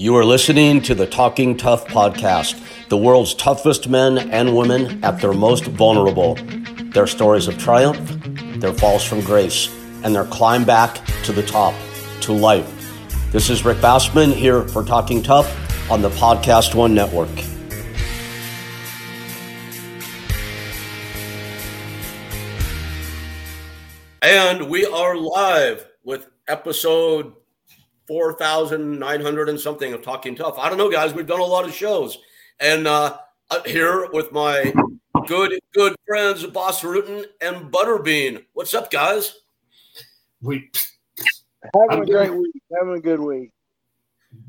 You are listening to the Talking Tough podcast, the world's toughest men and women at their most vulnerable. Their stories of triumph, their falls from grace, and their climb back to the top, to life. This is Rick Bassman here for Talking Tough on the Podcast One Network. And we are live with episode 4,900 and something of Talking Tough. I don't know, guys. We've done a lot of shows. And uh, here with my good good friends, Bas Rutten and Butterbean. What's up, guys? We having a great week. Having a good week.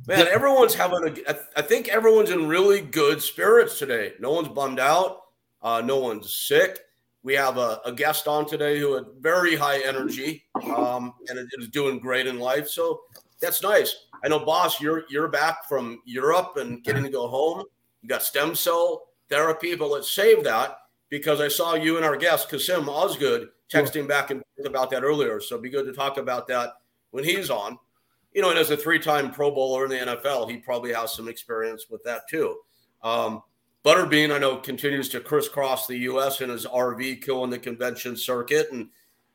Man, everyone's having a. I think everyone's in really good spirits today. No one's bummed out. Uh, no one's sick. We have a, a, guest on today who had very high energy um, and is doing great in life. So that's nice. I know, boss, you're you're back from Europe and getting to go home. You got stem cell therapy, but let's save that because I saw you and our guest Kassim Osgood texting back and forth about that earlier. So it'd be good to talk about that when he's on. You know, and as a three-time Pro Bowler in the NFL, he probably has some experience with that too. Um, Butterbean, I know, continues to crisscross the U.S. in his RV, killing the convention circuit and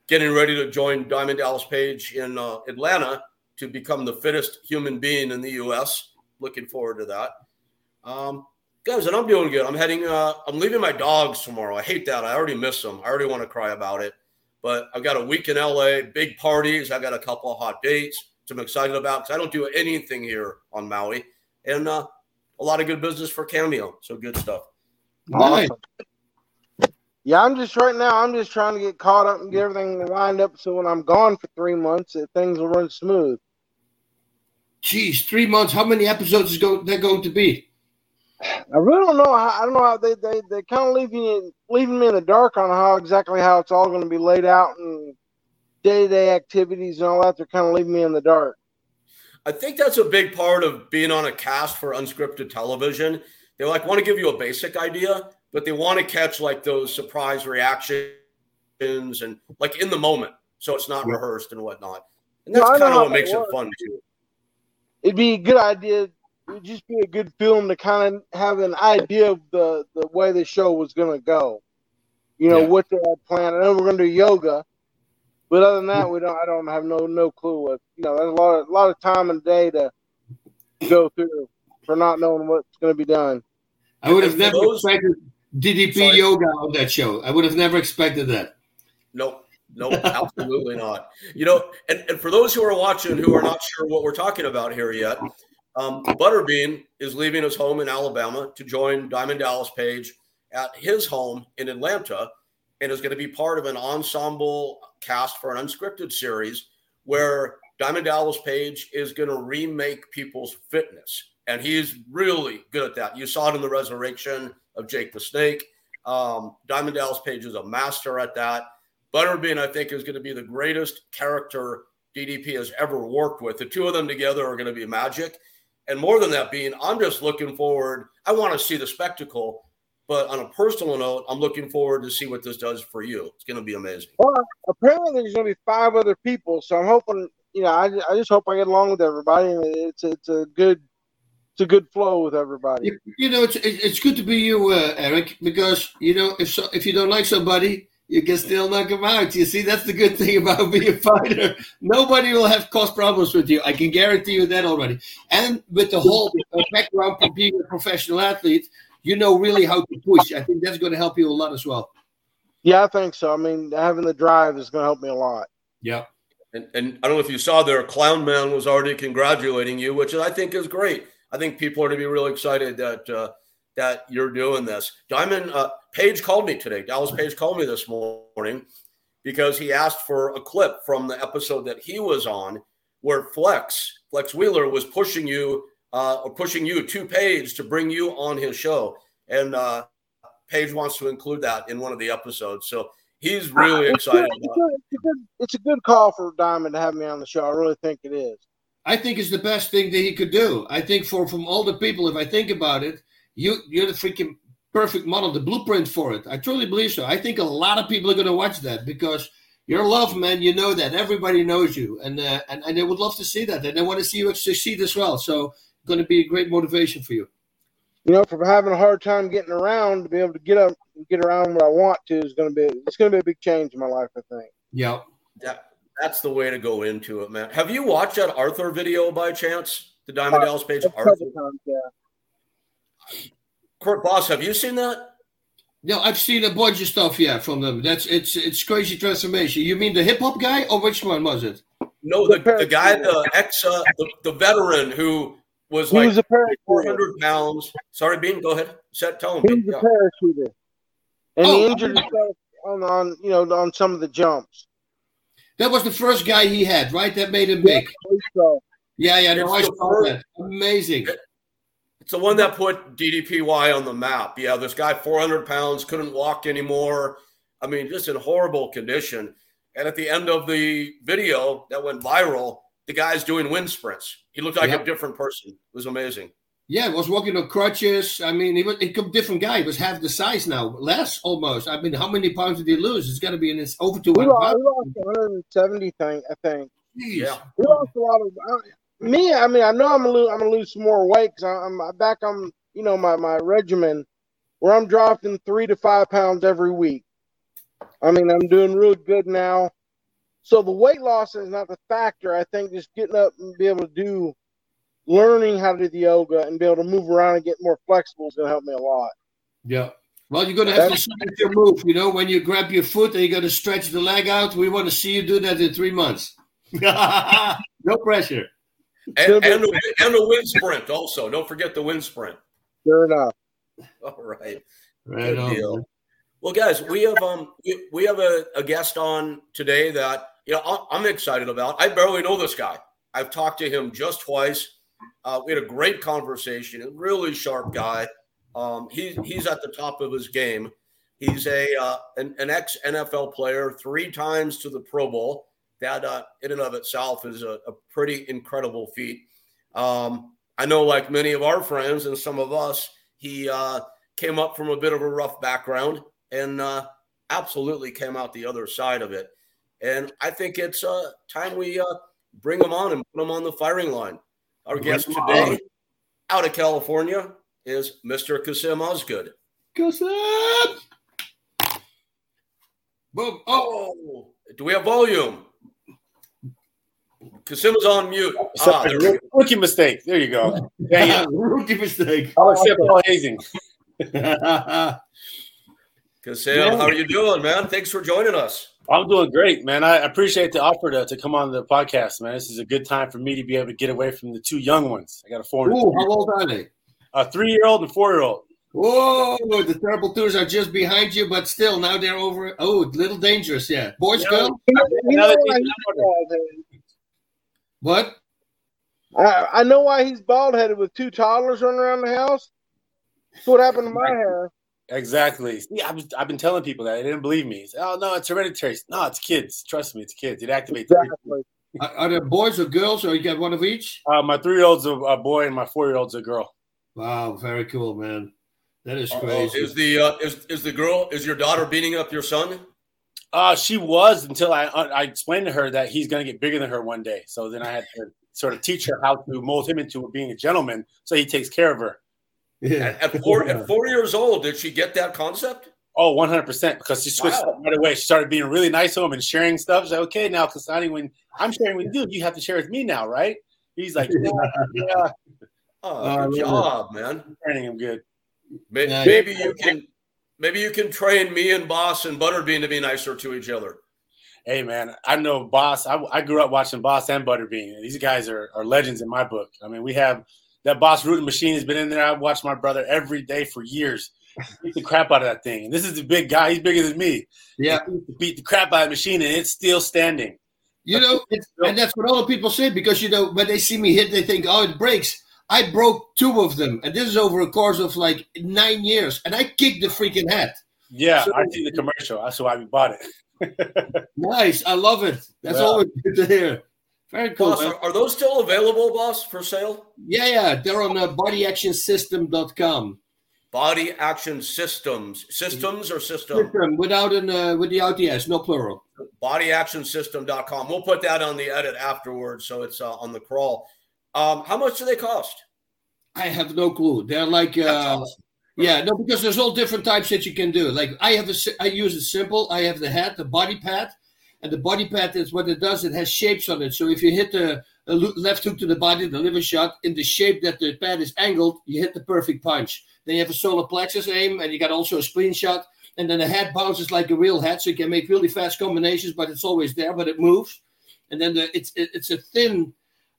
getting ready to join Diamond Dallas Page in uh, Atlanta to become the fittest human being in the U.S. Looking forward to that. Um, guys, and I'm doing good. I'm heading. Uh, I'm leaving my dogs tomorrow. I hate that. I already miss them. I already want to cry about it. But I've got a week in LA, big parties. I got a couple of hot dates, which I'm excited about because I don't do anything here on Maui, and uh, a lot of good business for Cameo. So good stuff. Awesome. Yeah, I'm just right now. I'm just trying to get caught up and get everything lined up so when I'm gone for three months, that things will run smooth. Geez, three months. How many episodes is go they're going to be? I really don't know. I, don't know how they they, they kind of leaving me leaving me in the dark on how exactly how it's all going to be laid out and day to day activities and all that. They're kind of leaving me in the dark. I think that's a big part of being on a cast for unscripted television. They like want to give you a basic idea, but they want to catch like those surprise reactions and like in the moment, so it's not rehearsed and whatnot. And that's kind of what makes it fun too. It'd be a good idea. It'd just be a good film to kind of have an idea of the the way the show was going to go. You know yeah. what they had planned. I know we're going to do yoga, but other than that, we don't. I don't have no no clue what you know. There's a lot of a lot of time and day to go through for not knowing what's going to be done. I would have never expected DDP sorry. yoga on that show. I would have never expected that. Nope. Nope, absolutely not. You know, and, and for those who are watching who are not sure what we're talking about here yet, um, Butterbean is leaving his home in Alabama to join Diamond Dallas Page at his home in Atlanta and is going to be part of an ensemble cast for an unscripted series where Diamond Dallas Page is going to remake people's fitness. And he's really good at that. You saw it in the resurrection of Jake the Snake. Um, Diamond Dallas Page is a master at that. Butterbean, I think, is going to be the greatest character DDP has ever worked with. The two of them together are going to be magic. And more than that, being, I'm just looking forward. I want to see the spectacle, but on a personal note, I'm looking forward to see what this does for you. It's going to be amazing. Well, apparently there's going to be five other people, so I'm hoping. You know, I, I just hope I get along with everybody. and It's it's a good it's a good flow with everybody. You know, it's it's good to be you, uh, Eric, because you know if so, if you don't like somebody, you can still knock them out. You see, that's the good thing about being a fighter. Nobody will have cause problems with you. I can guarantee you that already. And with the whole background from being a professional athlete, you know really how to push. I think that's going to help you a lot as well. Yeah, I think so. I mean, having the drive is going to help me a lot. Yeah. And, and I don't know if you saw there, Clown Man was already congratulating you, which I think is great. I think people are going to be really excited that uh, that you're doing this. Diamond uh, Page called me today. Dallas Page called me this morning because he asked for a clip from the episode that he was on where Flex Flex Wheeler was pushing you uh, or pushing you to Page to bring you on his show, and uh, Page wants to include that in one of the episodes. So he's really excited. It's, good, it's, a good, it's a good call for Diamond to have me on the show. I really think it is. I think it's the best thing that he could do. I think for from all the people, if I think about it, you you're the freaking perfect model, the blueprint for it. I truly believe so. I think a lot of people are going to watch that because you're loved, man. You know that everybody knows you, and uh, and and they would love to see that, and they want to see you succeed as well. So going to be a great motivation for you. You know, from having a hard time getting around to be able to get up and get around what I want to is going to be it's going to be a big change in my life. I think. Yeah. Yeah, that's the way to go into it, man. Have you watched that Arthur video by chance? The Diamond Dallas page, Arthur. Times, yeah. Kurt Boss, have you seen that? No, I've seen a bunch of stuff, yeah, from them. That's it's it's crazy transformation. You mean the hip hop guy, or which one was it? No, the, the guy, the ex, uh, the, the veteran who was he like was a 400 pounds. Sorry, Bean, go ahead. Set, tell him. He was yeah. a parachuter, and oh, he injured himself on, on you know on some of the jumps. That was the first guy he had, right? That made him big. Yeah, yeah, yeah. No, I saw that. Amazing. It's the one that put DDPY on the map. Yeah, this guy, 400 pounds, couldn't walk anymore. I mean, just in horrible condition. And at the end of the video that went viral, the guy's doing wind sprints. He looked like yep. a different person. It was amazing. Yeah, was walking on crutches. I mean, he was a different guy. He was half the size now, less almost. I mean, how many pounds did he lose? It's got to be in his over 200 he lost, he lost 170, I think. Jeez. Yeah. He lost a lot of me, I mean, I know I'm gonna lose, I'm gonna lose some more weight because I'm back on, you know, my my regimen where I'm dropping three to five pounds every week. I mean, I'm doing really good now. So the weight loss is not the factor. I think just getting up and be able to do, learning how to do the yoga and be able to move around and get more flexible is gonna help me a lot. Yeah. Well, you're going to have That's, to stretch your move. You know, when you grab your foot and you're going to stretch the leg out, we want to see you do that in three months. no pressure and, and, the, and the wind sprint also. Don't forget the wind sprint. Sure enough. All right. Right Good deal. Well, guys, we have um we, we have a, a guest on today that you know I'm excited about. I barely know this guy. I've talked to him just twice. Uh, we had a great conversation. A really sharp guy. Um, he's he's at the top of his game. He's a uh, an, an ex NFL player, three times to the Pro Bowl that uh, in and of itself is a, a pretty incredible feat. Um, I know, like many of our friends and some of us, he uh, came up from a bit of a rough background and uh, absolutely came out the other side of it. And I think it's uh, time we uh, bring him on and put him on the firing line. Our guest today, out of California, is Mr. Kassim Osgood. Kassim! Boom. Oh, do we have volume? Kassim's on mute. Ah, rookie mistake. There you go. Yeah, yeah. rookie mistake. I'll accept all hazing. Kassim, how are you doing, man? Thanks for joining us. I'm doing great, man. I appreciate the offer to, to come on the podcast, man. This is a good time for me to be able to get away from the two young ones. I got a four. Ooh, how old are they? A three-year-old and four-year-old. Whoa, the terrible twos are just behind you, but still now they're over. Oh, a little dangerous, yeah. Boys, you girls. You know, what? I, I know why he's bald headed with two toddlers running around the house. That's what happened to my hair. Exactly. See, I've, I've been telling people that they didn't believe me. Said, oh no, it's hereditary. No, it's kids. Trust me, it's kids. It activates. Exactly. Are, are there boys or girls, or you got one of each? Uh, my three-year-old's a, a boy, and my four-year-old's a girl. Wow, very cool, man. That is crazy. Uh, is the uh, is is the girl is your daughter beating up your son? Uh, she was until I I explained to her that he's going to get bigger than her one day. So then I had to sort of teach her how to mold him into being a gentleman, so he takes care of her. Yeah. At, at four at four years old, did she get that concept? Oh, 100 percent. Because she switched wow. right away. She started being really nice to him and sharing stuff. She's like, okay, now, Kasani, when I'm sharing with you, you have to share with me now, right? He's like, yeah. yeah. Oh, good job, man. Training him good. Maybe, maybe you can Maybe you can train me and Boss and Butterbean to be nicer to each other. Hey man, I know Boss. I, I grew up watching Boss and Butterbean. These guys are, are legends in my book. I mean, we have that Bas Rutten machine has been in there. I've watched my brother every day for years. Beat the crap out of that thing. And this is the big guy. He's bigger than me. Yeah. Beat the crap out of the machine and it's still standing. You know, and that's what all the people say because you know when they see me hit, they think, "Oh, it breaks." I broke two of them, and this is over a course of like nine years, and I kicked the freaking head. Yeah, so, I see the commercial. That's why we bought it. nice, I love it. That's yeah. always good to hear. Very cool. Boss, are, are, those still available, boss, for sale? Yeah, yeah, they're on uh, bodyactionsystem.com. Body Action Systems, systems or system? System without an uh, with the LTS, no plural. Bodyactionsystem.com. We'll put that on the edit afterwards, so it's uh, on the crawl. Um, how much do they cost? I have no clue. They're like, uh, awesome. yeah, no, because there's all different types that you can do. Like I have a, I use a simple. I have the hat, the body pad, and the body pad is what it does. It has shapes on it. So if you hit the left hook to the body, the liver shot in the shape that the pad is angled, you hit the perfect punch. Then you have a solar plexus aim, and you got also a spleen shot. And then the head bounces like a real head, so you can make really fast combinations, but it's always there, but it moves. And then the, it's it, it's a thin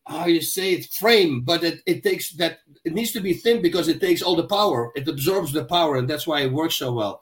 how you say it frame but it, it takes that it needs to be thin because it takes all the power. It absorbs the power and that's why it works so well.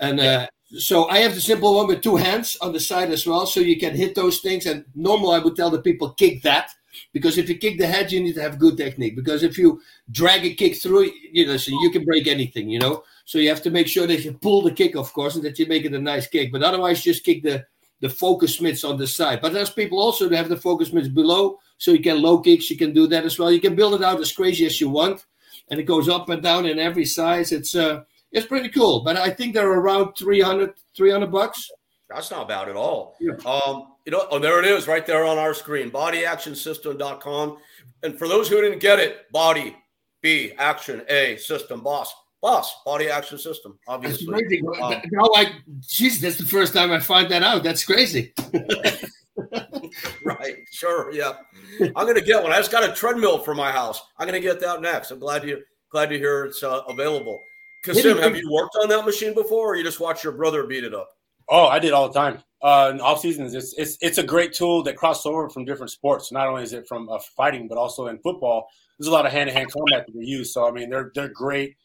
And uh, so i have the simple one with two hands on the side as well so you can hit those things. And normally i would tell the people kick that because if you kick the head you need to have good technique because if you drag a kick through you know so you can break anything you know? So you have to make sure that you pull the kick of course and that you make it a nice kick. But otherwise just kick the the focus mitts on the side but there's people also that have the focus mitts below so you can low kicks, you can do that as well. You can build it out as crazy as you want, and it goes up and down in every size. It's uh, it's pretty cool. But I think they're around 300, 300 bucks. That's not bad at all. Yeah. Um, you know, oh, there it is right there on our screen, bodyactionsystem.com. And for those who didn't get it, body, B, action, A, system, boss. Boss, body action system, obviously. That's crazy. Um, now I, geez, that's the first time I find that out. That's crazy. right. Sure. Yeah. I'm gonna get one. I just got a treadmill for my house. I'm gonna get that next. I'm glad to glad to hear it's uh, available. Kassim, have you worked on that machine before, or you just watch your brother beat it up? Oh, I did all the time. Uh, in off seasons, it's, it's it's a great tool that crosses over from different sports. Not only is it from uh, fighting, but also in football, there's a lot of hand to hand combat that we use. So I mean, they're they're great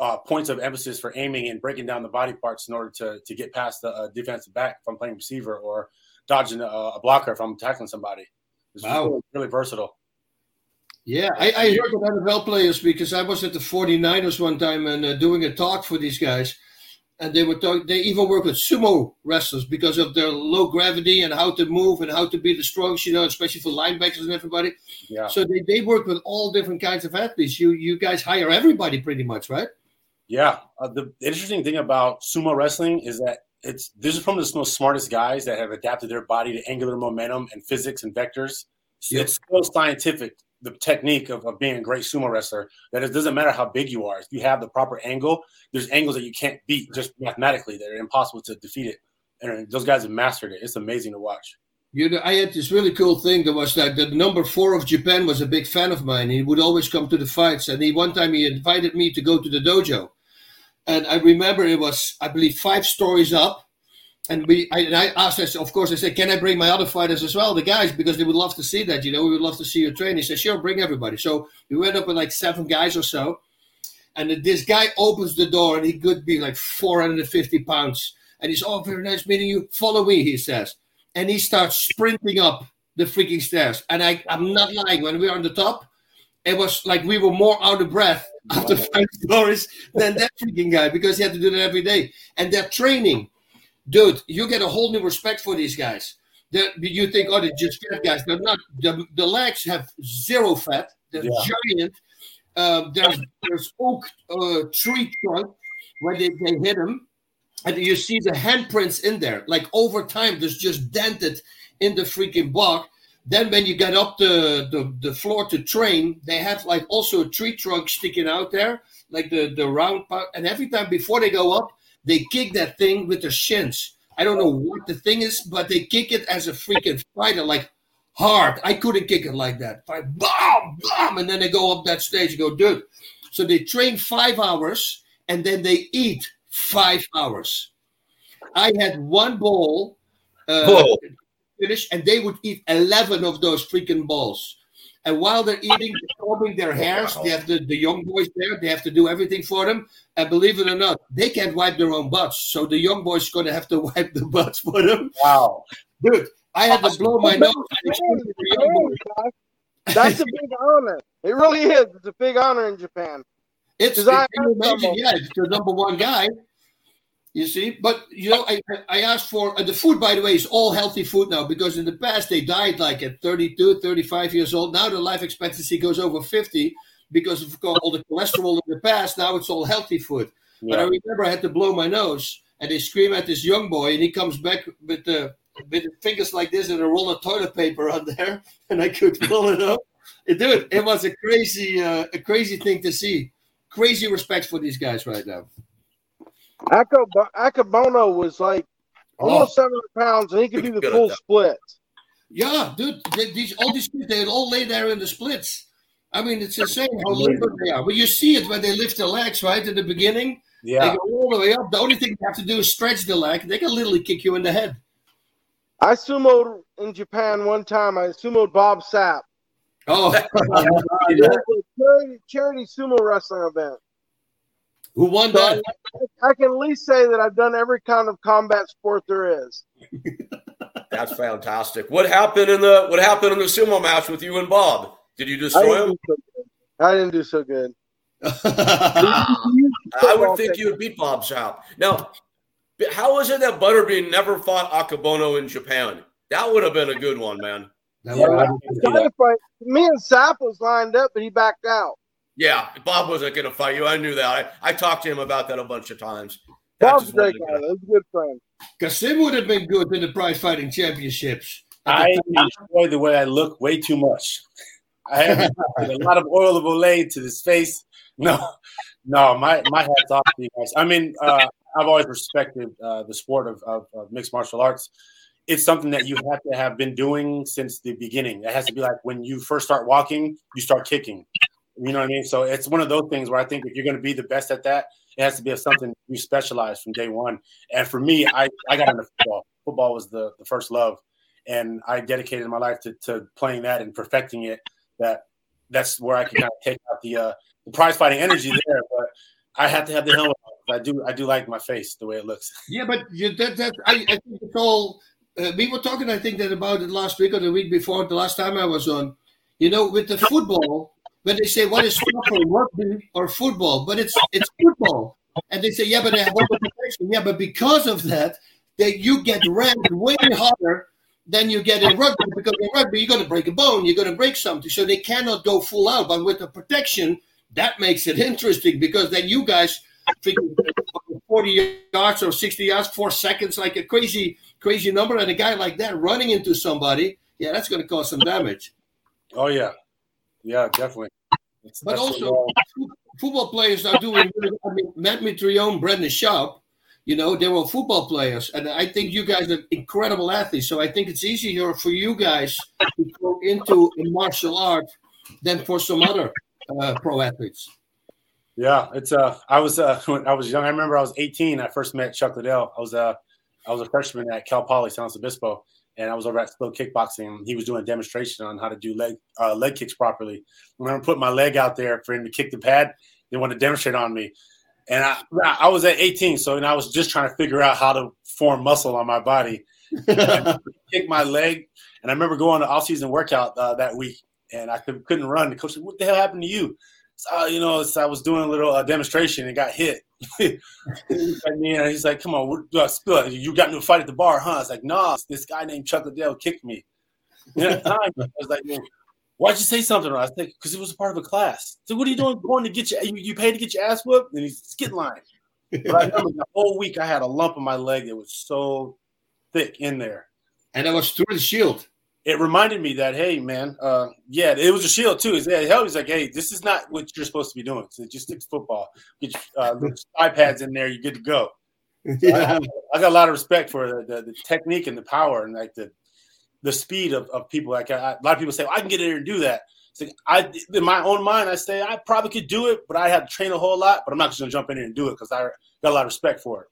uh, points of emphasis for aiming and breaking down the body parts in order to to get past the uh, defensive back if I'm playing receiver or dodging a, a blocker if I'm tackling somebody. It's wow. really, really versatile. Yeah, I, I heard of NFL players because I was at the 49ers one time and uh, doing a talk for these guys. And they were talk, they even work with sumo wrestlers because of their low gravity and how to move and how to be the strongest, you know, especially for linebackers and everybody. Yeah. So they, they work with all different kinds of athletes. You you guys hire everybody pretty much, right? Yeah. Uh, the interesting thing about sumo wrestling is that it's this is from the most smartest guys that have adapted their body to angular momentum and physics and vectors. So yep. It's so scientific, the technique of, of being a great sumo wrestler, that it doesn't matter how big you are. If you have the proper angle, there's angles that you can't beat just mathematically that are impossible to defeat it. And those guys have mastered it. It's amazing to watch. You know, I had this really cool thing that was that the number four of Japan was a big fan of mine. He would always come to the fights, and he one time he invited me to go to the dojo and I remember it was, I believe, five stories up. And we, I, and I asked, I of course, I said, can I bring my other fighters as well, the guys, because they would love to see that. You know, we would love to see you train. He said, sure, bring everybody. So we went up with like seven guys or so. And this guy opens the door, and he could be like 450 pounds. And he's, oh, very nice meeting you. Follow me, he says. And he starts sprinting up the freaking stairs. And I, I'm not lying. When we were on the top, it was like we were more out of breath after five stories than that freaking guy because he had to do that every day. And their training, dude, you get a whole new respect for these guys. They're, you think, oh, they're just fat guys. They're not. The, the legs have zero fat. They're yeah. giant. Um, there's there's oak uh, tree trunk where they, they hit them, and you see the handprints in there. Like over time, there's just dented in the freaking block. Then when you get up the, the, the floor to train, they have like also a tree trunk sticking out there, like the, the round part. And every time before they go up, they kick that thing with their shins. I don't know what the thing is, but they kick it as a freaking fighter, like hard. I couldn't kick it like that. Fight, bam, bam, and then they go up that stage and go, dude. So they train five hours and then they eat five hours. I had one bowl uh, finish, and they would eat 11 of those freaking balls. And while they're eating, they're combing their hairs. They have the, the young boys there. They have to do everything for them. And believe it or not, they can't wipe their own butts. So the young boys going to have to wipe the butts for them. Wow. Dude, I had to blow my nose. That's a big honor. It really is. It's a big honor in Japan. It's, it's I imagine, yeah, it's the number one guy. You see, but you know, I, I asked for the food, by the way, is all healthy food now because in the past they died like at 32, 35 years old. Now the life expectancy goes over 50 because of all the cholesterol in the past. Now it's all healthy food. Yeah. But I remember I had to blow my nose and they scream at this young boy and he comes back with the with fingers like this and a roll of toilet paper on there and I could pull it up. Dude, it was a crazy, uh, a crazy thing to see. Crazy respect for these guys right now. Akebono was like oh. almost oh. 700 pounds, and he could do the full split. Yeah, dude, they, these all these kids, they all lay there in the splits. I mean, it's insane how limber they are. But you see it when they lift their legs, right, in the beginning. Yeah. They go all the way up. The only thing you have to do is stretch the leg. They can literally kick you in the head. I sumoed in Japan one time. I sumoed Bob Sapp. Oh, charity, charity sumo wrestling event. Who won that? I, I, can at least say that I've done every kind of combat sport there is. That's fantastic. What happened in the What happened in the sumo match with you and Bob? Did you destroy I him? So I didn't do so good. I would think you would beat Bob Sapp. Now, how is it that Butterbean never fought Akebono in Japan? That would have been a good one, man. Yeah, me and Sapp was lined up, but he backed out. Yeah, Bob wasn't going to fight you. I knew that. I, I talked to him about that a bunch of times. Bob's a great guy. He's a good friend. Kasim would have been good in the prize fighting championships. I enjoy the way I look way too much. I have a lot of oil of Olay to this face. No, no, my, my hat's off to you guys. I mean, uh, I've always respected uh, the sport of, of, of, mixed martial arts. It's something that you have to have been doing since the beginning. It has to be like when you first start walking, you start kicking. You know what I mean? So it's one of those things where I think if you're going to be the best at that, it has to be something you specialize from day one. And for me, I, I got into football. Football was the, the first love. And I dedicated my life to, to playing that and perfecting it. That that's where I can kind of take out the uh, the prize fighting energy there. But I have to have the helmet. I do I do like my face the way it looks. Yeah, but you, that that I, I think it's all. Uh, we were talking, I think, that about it last week or the week before. The last time I was on, you know, with the football, when they say what is football, rugby or football, but it's it's football, and they say yeah, but they have protection. Yeah, but because of that, that you get rammed way harder than you get in rugby because in rugby you're going to break a bone, you're going to break something, so they cannot go full out. But with the protection, that makes it interesting because then you guys freaking 40 yards or 60 yards, four seconds, like a crazy, crazy number. And a guy like that running into somebody, yeah, that's going to cause some damage. Oh, yeah. Yeah, definitely. That's, but also, football players are doing I mean, Matt Mitrione, Brendan Schaub, you know, they were football players. And I think you guys are incredible athletes. So I think it's easier for you guys to go into a martial art than for some other uh, pro athletes. Yeah, it's uh I was uh when I was young, I remember I was 18, I first met Chuck Liddell. I was uh I was a freshman at Cal Poly San Luis Obispo, and I was over at SLO Kickboxing. He was doing a demonstration on how to do leg uh, leg kicks properly. I remember putting my leg out there for him to kick the pad. They wanted to demonstrate on me, and I I was at 18, so and I was just trying to figure out how to form muscle on my body. kick my leg, and I remember going to off season workout uh, that week, and I could, not run. The coach said, "What the hell happened to you?" You know, I was doing a little uh, demonstration and got hit. he's like, he's like, "Come on, uh, you got into a fight at the bar, huh?" I was like, "Nah, this guy named Chuck Liddell kicked me." And at the time, I was like, "Why'd you say something?" I was like, "Because it was a part of a class." So, what are you doing? Going to get you? You, you paid to get your ass whooped? And he's skid line. But I remember the whole week I had a lump in my leg that was so thick in there, and it was through the shield it reminded me that hey man uh, yeah it was a shield too. Hell he's like hey this is not what you're supposed to be doing. So just stick to football. Get your uh, ipads in there. You're good to go. Yeah. I, I, got a lot of respect for the, the, the, technique and the power and like the the speed of, of people. Like I, a lot of people say well, i can get in there and do that. It's like i in my own mind i say i probably could do it but i have to train a whole lot but i'm not just gonna jump in there and do it because i got a lot of respect for it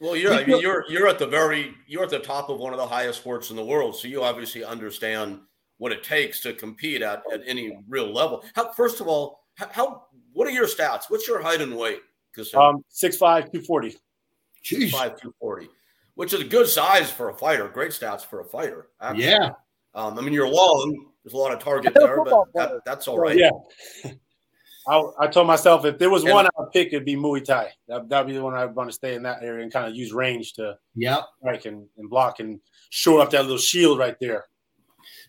well, you're I mean, you're you're at the very you're at the top of one of the highest sports in the world, so you obviously understand what it takes to compete at, at any real level. How, first of all, how what are your stats? What's your height and weight? Because um, six five two forty. Six five two forty, which is a good size for a fighter. Great stats for a fighter. Actually. Yeah. Um, I mean, you're long. There's a lot of target there, but that, that's all right. Yeah. I, I told myself if there was one I would pick, it'd be Muay Thai. That would be the one I would want to stay in that area and kind of use range to yeah strike and, and block and shore up that little shield right there.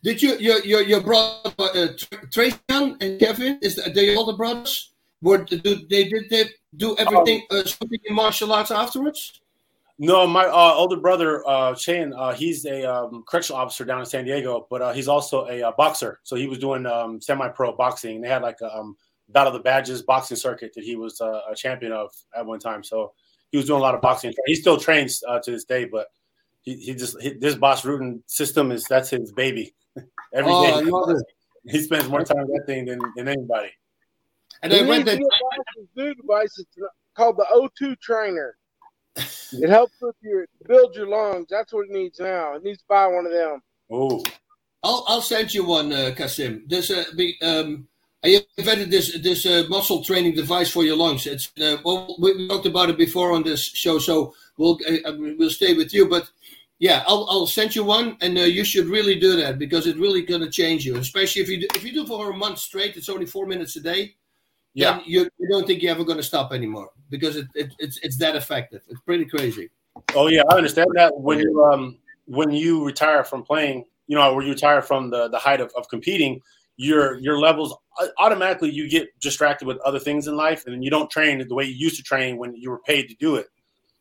Did you your your your brother uh, Trajan and Kevin is they all the brothers? Were do they did they do everything um, uh, something in martial arts afterwards? No, my uh, older brother uh, Shane, uh, he's a um, correctional officer down in San Diego, but uh, he's also a, uh, boxer. So he was doing um, semi-pro boxing. They had like a um, battle of the badges boxing circuit that he was uh, a champion of at one time. So he was doing a lot of boxing. He still trains uh, to this day, but he, he just he, this Bas Rutten system is that's his baby. Every oh, day he spends more time with that thing than, than anybody. And then when the new device is called the O2 trainer. It helps with your build your lungs. That's what it needs now. It needs to buy one of them. Oh, I'll I'll send you one, uh, Kassim. There's a big um. I invented this this uh, muscle training device for your lungs. It's uh, well, we talked about it before on this show, so we'll uh, we'll stay with you. But yeah, I'll I'll send you one, and uh, you should really do that because it's really going to change you. Especially if you do, if you do for a month straight, it's only four minutes a day yeah, you, you don't think you're ever going to stop anymore because it, it, it's it's that effective. It's pretty crazy. Oh yeah, I understand that. When you um when you retire from playing, you know, when you retire from the the height of, of competing, your your levels uh, automatically you get distracted with other things in life, and you don't train the way you used to train when you were paid to do it.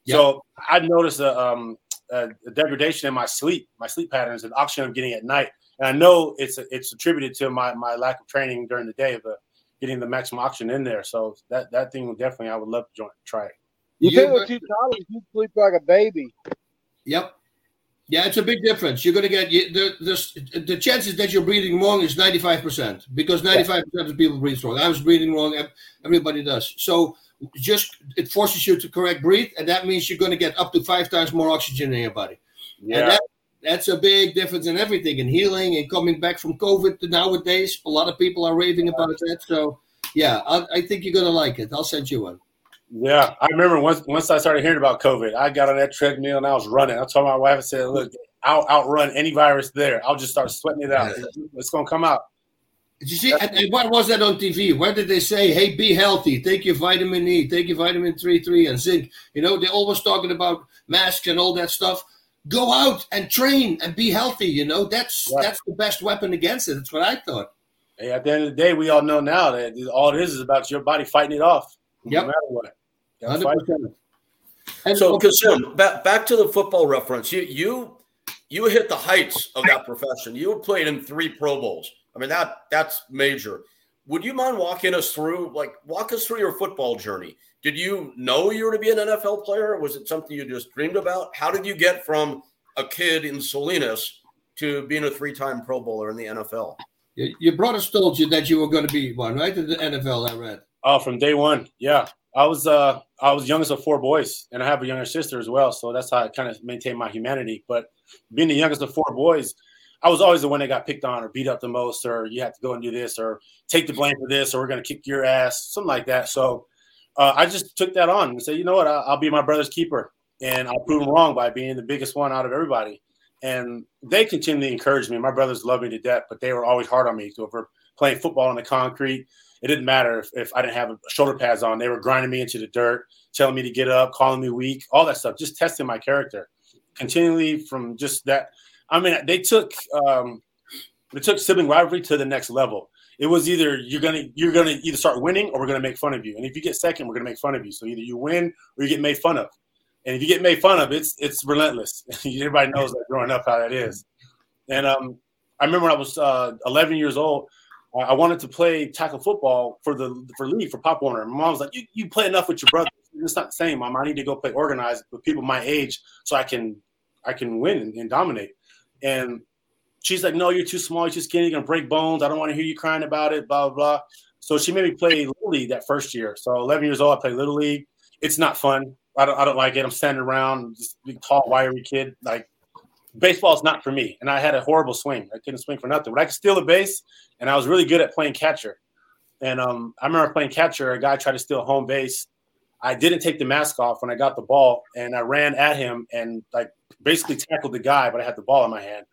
Yep. So I've noticed a, um, a, a degradation in my sleep, my sleep patterns, and oxygen I'm getting at night. And I know it's it's attributed to my my lack of training during the day, but getting the maximum oxygen in there. So that that thing definitely I would love to join, try it. You, you think with two dollars, you sleep like a baby. Yep. Yeah, it's a big difference. You're going to get the, the the chances that you're breathing wrong is 95 percent because 95 percent of people breathe wrong. I was breathing wrong. Everybody does. So just it forces you to correct breathe, and that means you're going to get up to five times more oxygen in your body. Yeah. And that, that's a big difference in everything in healing and coming back from COVID to nowadays. A lot of people are raving about that. So, yeah, I, I think you're gonna like it. I'll send you one. Yeah, I remember once once I started hearing about COVID, I got on that treadmill and I was running. I told my wife, I said, "Look, I'll outrun any virus there. I'll just start sweating it out. It's gonna come out." Did you see? And, and what was that on TV? Where did they say, "Hey, be healthy. Take your vitamin E. Take your vitamin three, three, and zinc." You know, they're always talking about masks and all that stuff go out and train and be healthy. You know, that's right. that's the best weapon against it. That's what I thought. Hey, at the end of the day, we all know now that all it is is about your body fighting it off. Yep. No matter what. Hundred percent. And so, Kassim, back back to the football reference. You you you hit the heights of that profession. You played in three Pro Bowls. I mean that that's major. Would you mind walking us through, like, walk us through your football journey? Did you know you were to be an NFL player? Was it something you just dreamed about? How did you get from a kid in Salinas to being a three-time Pro Bowler in the NFL? Your brothers told you that you were going to be one, right? In the NFL, I read. Oh, from day one, yeah. I was uh I was youngest of four boys, and I have a younger sister as well. So that's how I kind of maintain my humanity. But being the youngest of four boys, I was always the one that got picked on or beat up the most, or you have to go and do this, or take the blame for this, or we're to kick your ass, something like that. So uh, I just took that on and said, you know what, I'll, I'll be my brother's keeper, and I'll prove him wrong by being the biggest one out of everybody. And they continually encouraged me. My brothers love me to death, but they were always hard on me. For playing football on the concrete, it didn't matter if, if I didn't have shoulder pads on. They were grinding me into the dirt, telling me to get up, calling me weak, all that stuff, just testing my character continually from just that. I mean, they took um, they took sibling rivalry to the next level it was either you're gonna you're gonna either start winning or we're gonna make fun of you. And if you get second, we're gonna make fun of you. So either you win or you get made fun of. And if you get made fun of, it's it's relentless. Everybody knows that growing up how that is. And um, I remember when I was uh, 11 years old, I wanted to play tackle football for the for league for Pop Warner. My mom was like, "You, you play enough with your brother. It's not the same, mom. I need to go play organized with people my age so I can I can win and, and dominate." And she's like, no, you're too small, you're too skinny, you're gonna break bones. I don't want to hear you crying about it, blah, blah, blah. So she made me play Little League that first year. So 11 years old, I play Little League. It's not fun. I don't, I don't like it. I'm standing around, just big, tall, wiry kid. Like, baseball is not for me. And I had a horrible swing. I couldn't swing for nothing. But I could steal the base, and I was really good at playing catcher. And um, I remember playing catcher. A guy tried to steal home base. I didn't take the mask off when I got the ball, and I ran at him and like basically tackled the guy, but I had the ball in my hand.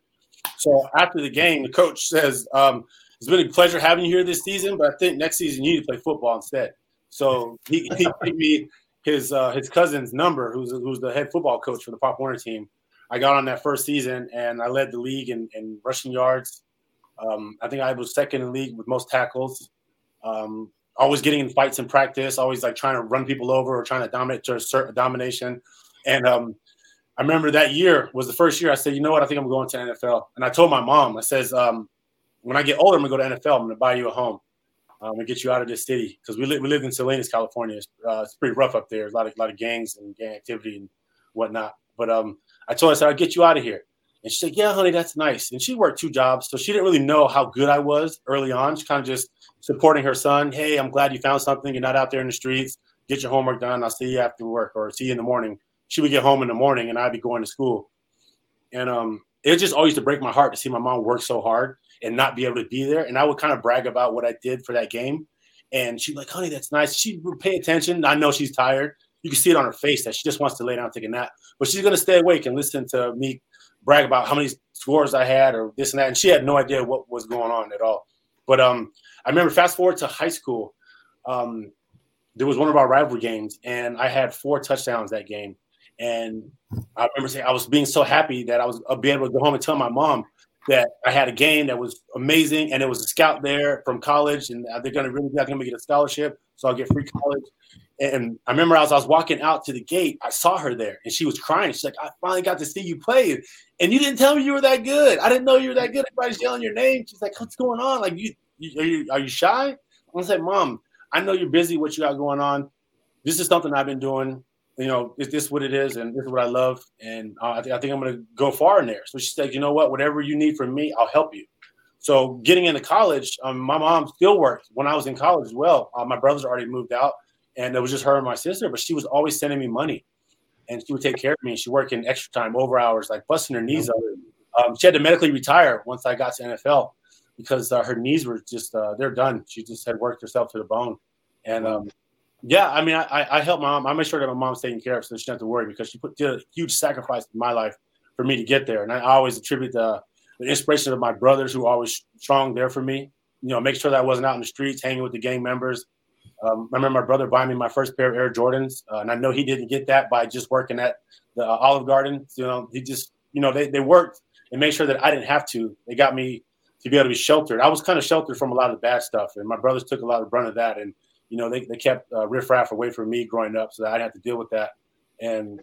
So after the game, the coach says, um, "It's been a pleasure having you here this season, but I think next season you need to play football instead." So he, he gave me his uh, his cousin's number, who's who's the head football coach for the Pop Warner team. I got on that first season and I led the league in, in rushing yards. Um, I think I was second in league with most tackles. Um, always getting in fights in practice, always like trying to run people over or trying to dominate to assert a domination. And um, I remember that year was the first year I said, you know what, I think I'm going to NFL. And I told my mom, I says, um, when I get older, I'm gonna go to NFL. I'm gonna buy you a home. Gonna get you out of this city because we live we live in Salinas, California. It's, uh, it's pretty rough up there. A lot of lot of gangs and gang activity and whatnot. But um, I told her, I said, I'll get you out of here. And she said, Yeah, honey, that's nice. And she worked two jobs, so she didn't really know how good I was early on. She kind of just supporting her son. Hey, I'm glad you found something. You're not out there in the streets. Get your homework done. I'll see you after work or see you in the morning. She would get home in the morning, and I'd be going to school. And um, it just always to break my heart to see my mom work so hard and not be able to be there. And I would kind of brag about what I did for that game. And she'd be like, honey, that's nice. She would pay attention. I know she's tired. You can see it on her face that she just wants to lay down and take a nap. But she's to stay awake and listen to me brag about how many scores I had or this and that. And she had no idea what was going on at all. But um, I remember fast forward to high school. Um, there was one of our rivalry games, and I had four touchdowns that game. And I remember saying I was being so happy that I was I'll able to go home and tell my mom that I had a game that was amazing, and it was a scout there from college, and they're going to really be going to get a scholarship, so I'll get free college. And I remember as I was walking out to the gate, I saw her there, and she was crying. She's like, "I finally got to see you play, and you didn't tell me you were that good. I didn't know you were that good. Everybody's yelling your name." She's like, "What's going on? Like, you, you are you are you shy?" I like, "Mom, I know you're busy. What you got going on? This is something I've been doing you know, is this what it is? And this is what I love. And uh, I, th- I think I'm going to go far in there. So she said, you know what, whatever you need from me, I'll help you. So getting into college, um, my mom still worked when I was in college as well. Uh, my brothers already moved out and it was just her and my sister, but she was always sending me money and she would take care of me. And she worked in extra time, over hours, like busting her knees up. Um, she had to medically retire once I got to NFL because uh, her knees were just, uh, they're done. She just had worked herself to the bone. And um, yeah, I mean, I, I help my mom. I make sure that my mom's taken care of, so she doesn't have to worry because she put did a huge sacrifice in my life for me to get there. And I always attribute the, the inspiration of my brothers who are always strong there for me. You know, make sure that I wasn't out in the streets hanging with the gang members. Um, I remember my brother buying me my first pair of Air Jordans, uh, and I know he didn't get that by just working at the uh, Olive Garden. You know, he just, you know, they, they worked and made sure that I didn't have to. They got me to be able to be sheltered. I was kind of sheltered from a lot of the bad stuff, and my brothers took a lot of brunt of that. And you know, they, they kept uh, riffraff away from me growing up, so that I'd have to deal with that. And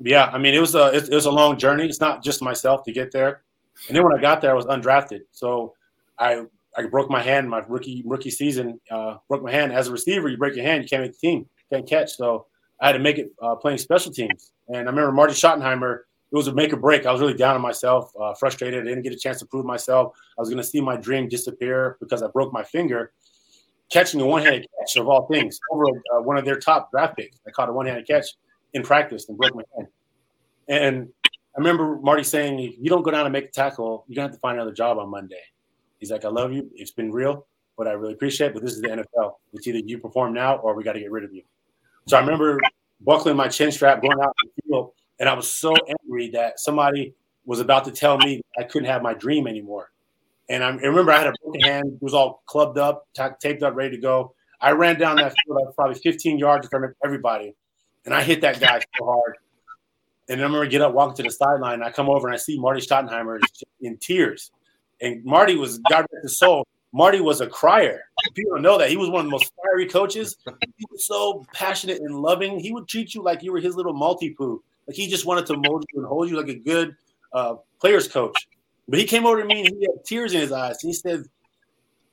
yeah, I mean, it was a it, it, was a long journey. It's not just myself to get there. And then when I got there, I was undrafted, so I I broke my hand my rookie rookie season. Uh, broke my hand as a receiver. You break your hand, you can't make the team, can't catch. So I had to make it uh, playing special teams. And I remember Marty Schottenheimer. It was a make or break. I was really down on myself, uh, frustrated. I didn't get a chance to prove myself. I was going to see my dream disappear because I broke my finger catching a one-handed catch of all things over uh, one of their top draft picks. I caught a one-handed catch in practice and broke my hand. And I remember Marty saying, "If you don't go down and make a tackle, you're gonna have to find another job on Monday." He's like, "I love you. It's been real, but I really appreciate it. But this is the NFL. It's either you perform now or we got to get rid of you." So I remember buckling my chin strap, going out on the field, and I was so angry that somebody was about to tell me I couldn't have my dream anymore. And I remember I had a broken hand, it was all clubbed up, t- taped up, ready to go. I ran down that field like probably 15 yards in front of everybody, and I hit that guy so hard. And I remember get up, walking to the sideline, I come over and I see Marty Schottenheimer in tears. And Marty was God rest his soul. Marty was a crier. People know that he was one of the most fiery coaches. He was so passionate and loving. He would treat you like you were his little Maltipoo. Like he just wanted to mold you and hold you like a good uh, players coach. But he came over to me and he had tears in his eyes. And he said,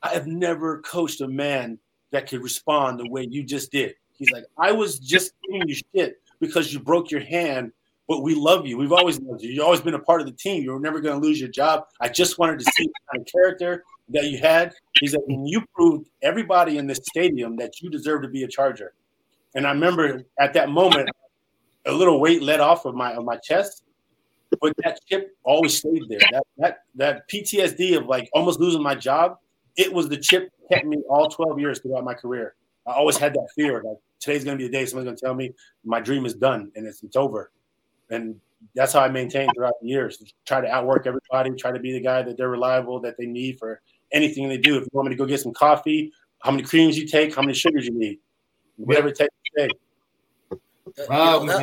I have never coached a man that could respond the way you just did. He's like, I was just giving you shit because you broke your hand, but we love you. We've always loved you. You've always been a part of the team. You were never going to lose your job. I just wanted to see the kind of character that you had. He said, and you proved everybody in this stadium that you deserve to be a Charger. And I remember at that moment, a little weight let off of my of my chest, but that chip always stayed there. That that that PTSD of like almost losing my job, it was the chip that kept me all 12 years throughout my career. I always had that fear like today's gonna be the day someone's gonna tell me my dream is done and it's it's over. And that's how I maintained throughout the years. Try to outwork everybody, try to be the guy that they're reliable, that they need for anything they do. If you want me to go get some coffee, how many creams you take, how many sugars you need, whatever it takes to take. Wow, you know,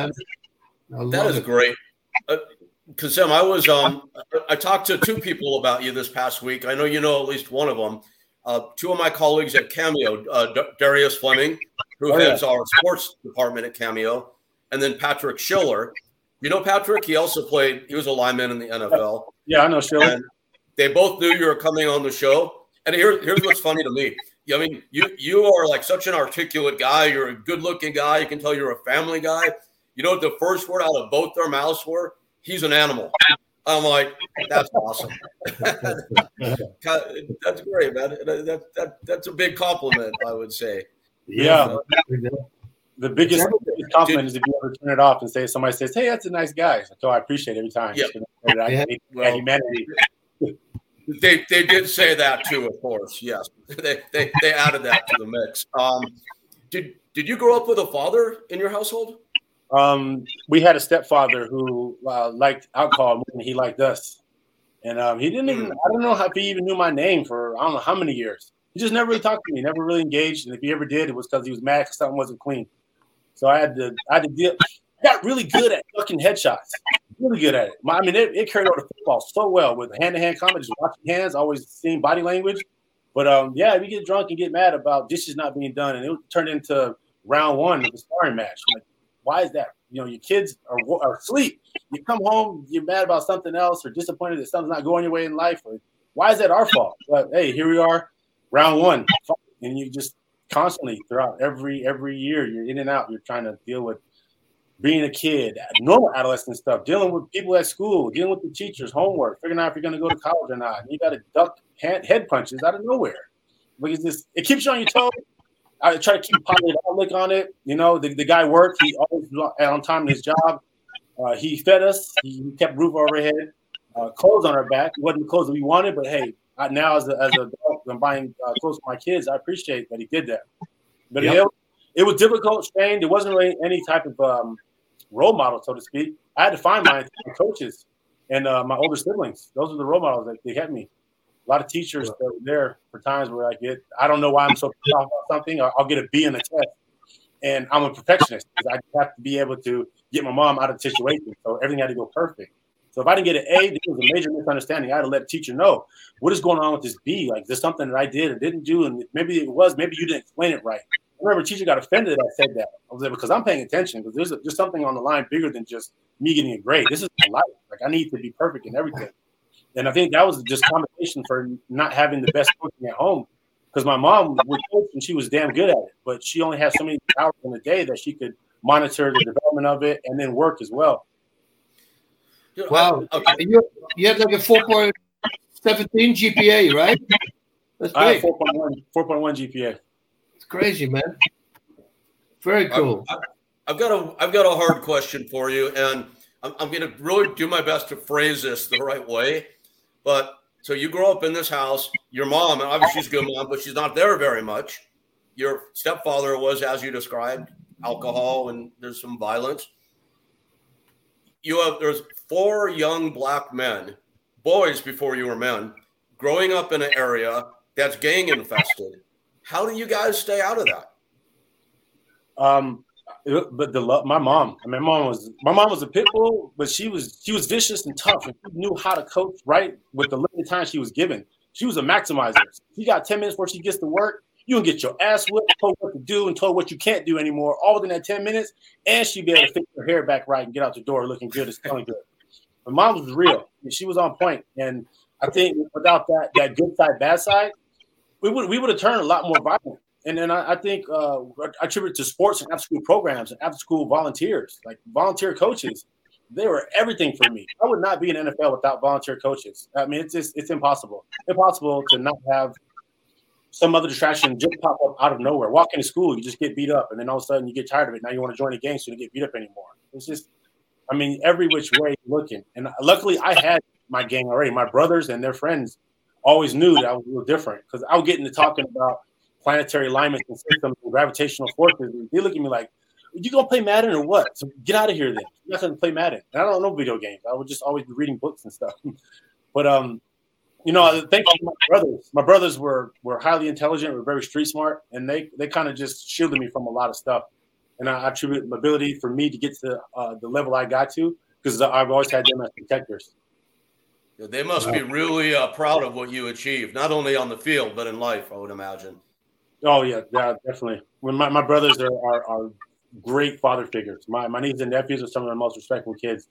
that, that is it. great. Uh, Kassim, I was um, I talked to two people about you this past week. I know you know at least one of them. Uh, two of my colleagues at Cameo, uh, D- Darius Fleming, who oh, heads our sports department at Cameo, and then Patrick Schiller, You know, Patrick, he also played, he was a lineman in the NFL. Yeah, I know, Shirley. they both knew you were coming on the show. And here, here's what's funny to me. I mean, you you are like such an articulate guy. You're a good looking guy. You can tell you're a family guy. You know what the first word out of both their mouths were? He's an animal. I'm like, that's awesome. that's great, man. That, that, that's a big compliment, I would say. Yeah. the biggest, compliment is if you ever turn it off and say somebody says, "Hey, that's a nice guy." So I appreciate it every time. Yeah. yeah. Well, humanity. They, they did say that too, of course. Yes, they, they, they added that to the mix. Um, did did you grow up with a father in your household? Um, we had a stepfather who uh, liked alcohol than he liked us, and um, he didn't even. I don't know if he even knew my name for I don't know how many years. He just never really talked to me, never really engaged, and if he ever did, it was because he was mad because something wasn't clean. So I had to, I had to deal. I got really good at fucking headshots. Really good at it. My, I mean, it, it carried over to football so well with hand to hand combat, just watching hands, always seeing body language. But um, yeah, we get drunk and get mad about dishes not being done, and it turned into round one of the sparring match. Like, why is that? You know, your kids are, are asleep. You come home, you're mad about something else, or disappointed that something's not going your way in life. Or why is that our fault? But hey, here we are, round one, and you just constantly throughout every every year you're in and out. You're trying to deal with being a kid, normal adolescent stuff, dealing with people at school, dealing with the teachers, homework, figuring out if you're going to go to college or not. And you got to duck head punches out of nowhere because this it keeps you on your toes. I try to keep positive outlook on it. You know, the, the guy worked. He always was on time in his job. Uh, he fed us. He kept roof over our head, uh, clothes on our back. It wasn't the clothes that we wanted, but hey, I, now as a, as a adult, I'm buying uh, clothes for my kids. I appreciate that he did that. But yep. it, it, was difficult, strained. There wasn't really any type of um, role model, so to speak. I had to find my coaches and uh, my older siblings. Those are the role models that they kept me. A lot of teachers that were there for times where I get, I don't know why I'm so proud about something. I'll get a B in a test, and I'm a perfectionist because I have to be able to get my mom out of the situation. So everything had to go perfect. So if I didn't get an A, there was a major misunderstanding. I had to let the teacher know what is going on with this B. Like there's something that I did or didn't do, and maybe it was, maybe you didn't explain it right. I remember teacher got offended that I said that. I was like, because I'm paying attention because there's a, there's something on the line bigger than just me getting a grade. This is my life. Like I need to be perfect in everything. And I think that was just compensation for not having the best coaching at home. Because my mom would coach and she was damn good at it, but she only had so many hours in the day that she could monitor the development of it and then work as well. Wow. Okay. You, you have like a 4.17 GPA, right? That's great. 4.1, 4.1 GPA. It's crazy, man. Very cool. I, have got a I've got a hard question for you, and I'm, I'm going to really do my best to phrase this the right way. But so you grow up in this house. Your mom, and obviously she's a good mom, but she's not there very much. Your stepfather was, as you described, alcohol, and there's some violence. You have there's four young black men, boys before you were men, growing up in an area that's gang infested. How do you guys stay out of that? Um, but the love, my mom, my mom was my mom was a pit bull, but she was she was vicious and tough, and she knew how to coach right with the limited time she was given. She was a maximizer. She got ten minutes before she gets to work. You can get your ass whipped, told what to do, and told what you can't do anymore, all within that ten minutes, and she'd be able to fix her hair back right and get out the door looking good, and smelling good. My mom was real. She was on point, and I think without that that good side, bad side, we would we would have turned a lot more violent. And then I, I think uh, I attribute to sports and after school programs and after school volunteers, like volunteer coaches. They were everything for me. I would not be in NFL without volunteer coaches. I mean, it's just it's impossible. Impossible to not have some other distraction just pop up out of nowhere. Walk into school, you just get beat up, and then all of a sudden you get tired of it. Now you want to join a gang, so you don't get beat up anymore. It's just, I mean, every which way looking. And luckily, I had my gang already. My brothers and their friends always knew that I was a little different because I was getting to talking about planetary alignments and systems and gravitational forces. And they look at me like, you gonna play Madden or what? So get out of here then. You're not gonna play Madden. And I don't know video games. I would just always be reading books and stuff. but um, you know, thank you my brothers. My brothers were were highly intelligent, were very street smart, and they they kind of just shielded me from a lot of stuff. And I attribute the ability for me to get to uh, the level I got to because I've always had them as protectors. They must be really uh, proud of what you achieved, not only on the field but in life. I would imagine. Oh yeah, yeah, definitely. When my, my brothers are, are, are great father figures. My my nieces and nephews are some of the most respectful kids,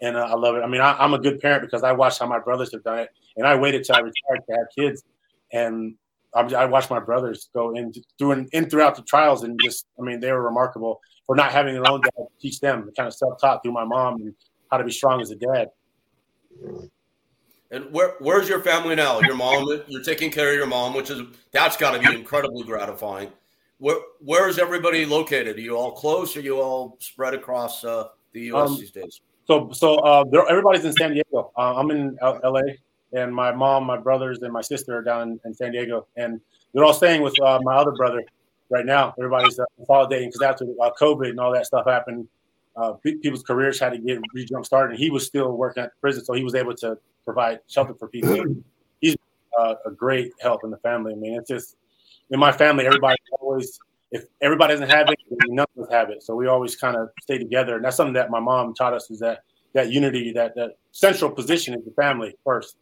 and uh, I love it. I mean, I, am a good parent because I watched how my brothers have done it, and I waited till I retired to have kids, and I, I watched my brothers go in through and in throughout the trials, and just I mean, they were remarkable for not having their own dad teach them the kind of self taught through my mom and how to be strong as a dad. And where where's your family now? Your mom, you're taking care of your mom, which is that's got to be incredibly gratifying. Where where is everybody located? Are you all close? Or are you all spread across uh, the U.S. Um, these days? So so uh, everybody's in San Diego. Uh, I'm in L- L.A. and my mom, my brothers, and my sister are down in, in San Diego, and they're all staying with uh, my other brother right now. Everybody's uh, consolidating because after uh, COVID and all that stuff happened, uh, people's careers had to get re jump started. And he was still working at the prison, so he was able to provide shelter for people. He's uh, a great help in the family. I mean, it's just in my family, everybody always. If everybody doesn't have it, none of us have it. So we always kind of stay together, and that's something that my mom taught us: is that that unity, that that central position is the family first.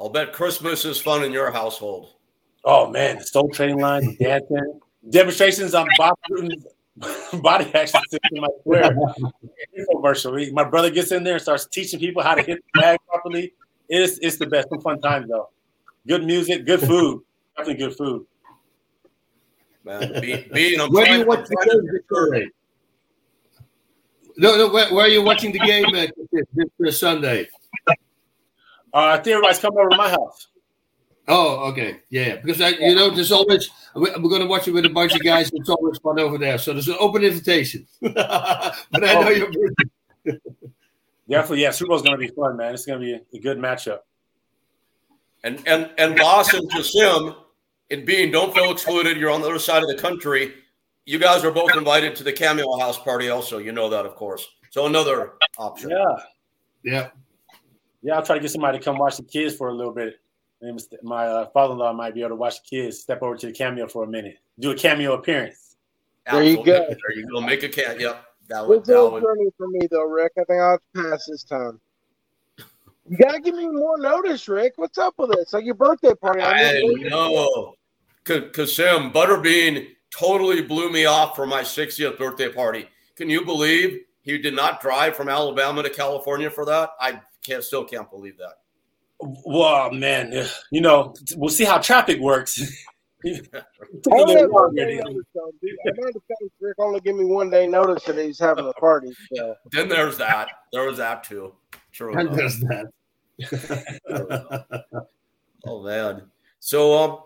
I'll bet Christmas is fun in your household. Oh man, the Soul Train line, dancing, demonstrations on Bob body action system. I swear, commercial. My brother gets in there and starts teaching people how to hit the bag properly. It's it's the best. Some fun times though. Good music, good food, definitely good food. Man, being, being where do you watch the game No, no. Where, where, are you watching the game at this, this Sunday? Uh, I think everybody's coming over to my house. Oh, okay, yeah. Because I, you know, there's always we're going to watch it with a bunch of guys. It's always fun over there. So there's an open invitation. but I know oh. you're. Definitely, yeah. Super Bowl's going to be fun, man. It's going to be a, a good matchup. And and and Bas and Kassim, and being don't feel excluded. You're on the other side of the country. You guys are both invited to the Cameo House party. Also, you know that, of course. So another option. Yeah, yeah, yeah. I'll try to get somebody to come watch the kids for a little bit my uh, father-in-law might be able to watch the kids step over to the cameo for a minute, do a cameo appearance. There you go. There you go. Make a cat. Yep. That would. That would... journey for me though, Rick. I think I'll have to pass this time. You gotta give me more notice, Rick. What's up with this? Like your birthday party. I know. Because Sam Butterbean totally blew me off for my 60th birthday party. Can you believe he did not drive from Alabama to California for that? I can't still can't believe that. Well, man, you know, we'll see how traffic works. Rick only give me one day notice that he's having a party. So. Then there's that. There was that too. True. And there's that. oh man. So um.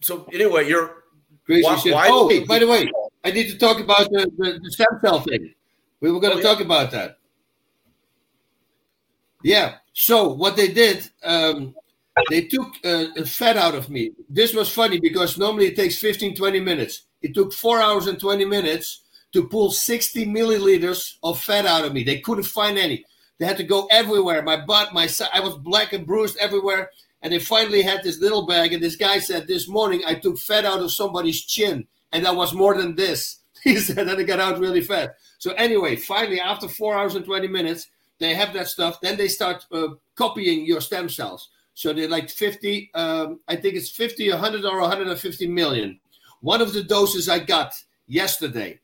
So anyway, you're. Crazy why, shit. Why oh, by the way, I need to talk about the, the, the stem cell thing. We were going to oh, talk yeah. about that. Yeah. So what they did, um, they took uh, fat out of me. This was funny because normally it takes 15, 20 minutes. It took four hours and 20 minutes to pull 60 milliliters of fat out of me. They couldn't find any. They had to go everywhere. My butt, my side, I was black and bruised everywhere. And they finally had this little bag. And this guy said, This morning I took fat out of somebody's chin. And that was more than this. He said that it got out really fast. So, anyway, finally, after four hours and 20 minutes, they have that stuff. Then they start uh, copying your stem cells. So they're like 50, um, I think it's 50, 100, or 150 million. One of the doses I got yesterday,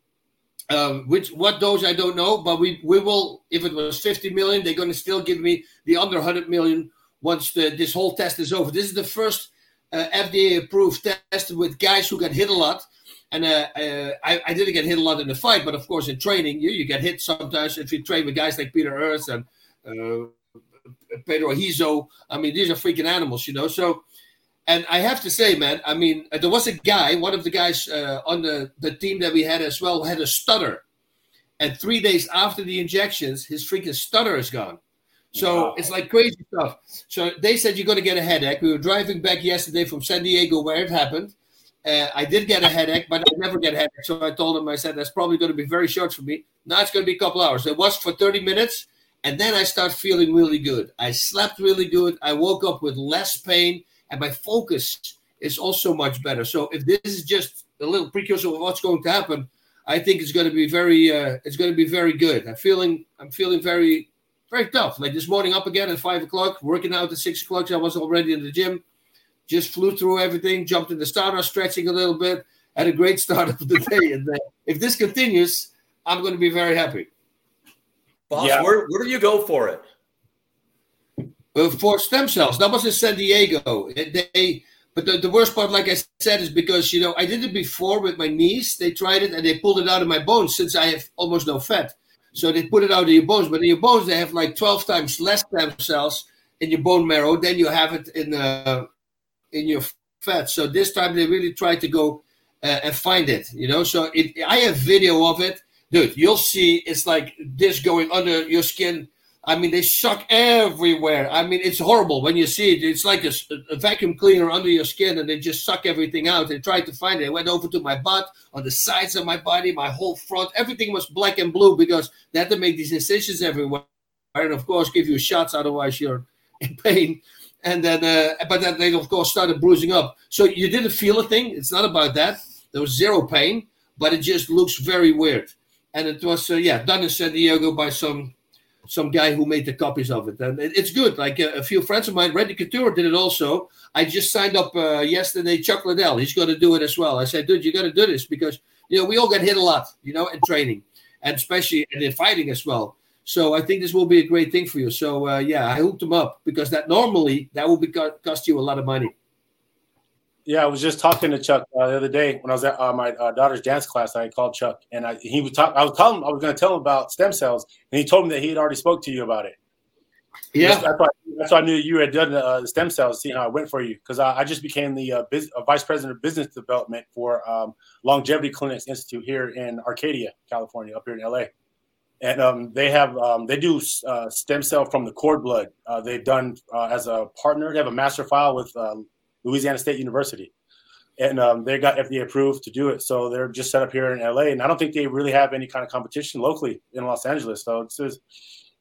um, which what dose I don't know, but we, we will, if it was 50 million, they're going to still give me the under 100 million once the, this whole test is over. This is the first uh, FDA approved test with guys who got hit a lot. And uh, uh, I, I, didn't get hit a lot in the fight, but of course in training you, you get hit sometimes if you train with guys like Peter Aerts and uh, Pedro Rizzo. I mean, these are freaking animals, you know. So, and I have to say, man, I mean, there was a guy, one of the guys uh, on the, the team that we had as well, had a stutter. And three days after the injections, his freaking stutter is gone. So wow. it's like crazy stuff. So they said you're going to get a headache. We were driving back yesterday from San Diego where it happened. Uh, I did get a headache, but I never get a headache. So I told him, I said, that's probably going to be very short for me. Now it's going to be a couple hours. It was for 30 minutes. And then I start feeling really good. I slept really good. I woke up with less pain, and my focus is also much better. So if this is just a little precursor of what's going to happen, I think it's going to be very, uh, it's going to be very good. I'm feeling, I'm feeling very, very tough. Like this morning, up again at five o'clock, working out at six o'clock. I was already in the gym just flew through everything, jumped in the sauna, stretching a little bit, had a great start of the day. And uh, if this continues, I'm going to be very happy. Bas, yeah. where, where do you go for it? Uh, for stem cells. That was in San Diego. They, but the, the worst part, like I said, is because you know I did it before with my knees. They tried it and they pulled it out of my bones since I have almost no fat. So they put it out of your bones, but in your bones they have like twelve times less stem cells in your bone marrow than you have it in uh, in your fat. So this time they really tried to go uh, and find it. You know, so it, I have video of it, dude. You'll see it's like this going under your skin I mean, they suck everywhere. I mean, it's horrible when you see it. It's like a, a, vacuum cleaner under your skin, and they just suck everything out. They tried to find it. I went over to my butt, on the sides of my body, my whole front. Everything was black and blue because they had to make these incisions everywhere, and of course, give you shots. Otherwise, you're in pain. And then, uh, but then they of course started bruising up. So you didn't feel a thing. It's not about that. There was zero pain, but it just looks very weird. And it was, uh, yeah, done in San Diego by some some guy who made the copies of it, and it's good. Like a, uh, a few friends of mine, Randy Couture did it also. I just signed up uh, yesterday. Chuck Liddell, he's going to do it as well. I said, dude, you got to do this because you know we all get hit a lot, you know, in training, and especially in fighting as well. So I think this will be a great thing for you. So uh, yeah, I hooked him up because that normally that will be cost you a lot of money. Yeah, I was just talking to Chuck uh, the other day when I was at uh, my uh, daughter's dance class. I called Chuck, and I, he was talk. I was telling him I was going to tell him about stem cells, and he told me that he had already spoke to you about it. Yeah, that's, why, that's why I knew you had done uh, the stem cells. See how it went for you, because I, I, just became the uh, biz, uh, vice president of business development for um, Longevity Clinics Institute here in Arcadia, California, up here in LA. And um, they have um, they do stem cell from the cord blood. they've done as a partner. They have a master file with Louisiana State University, and um, they got FDA approved to do it. So they're just set up here in LA, and I don't think they really have any kind of competition locally in Los Angeles. So it's just,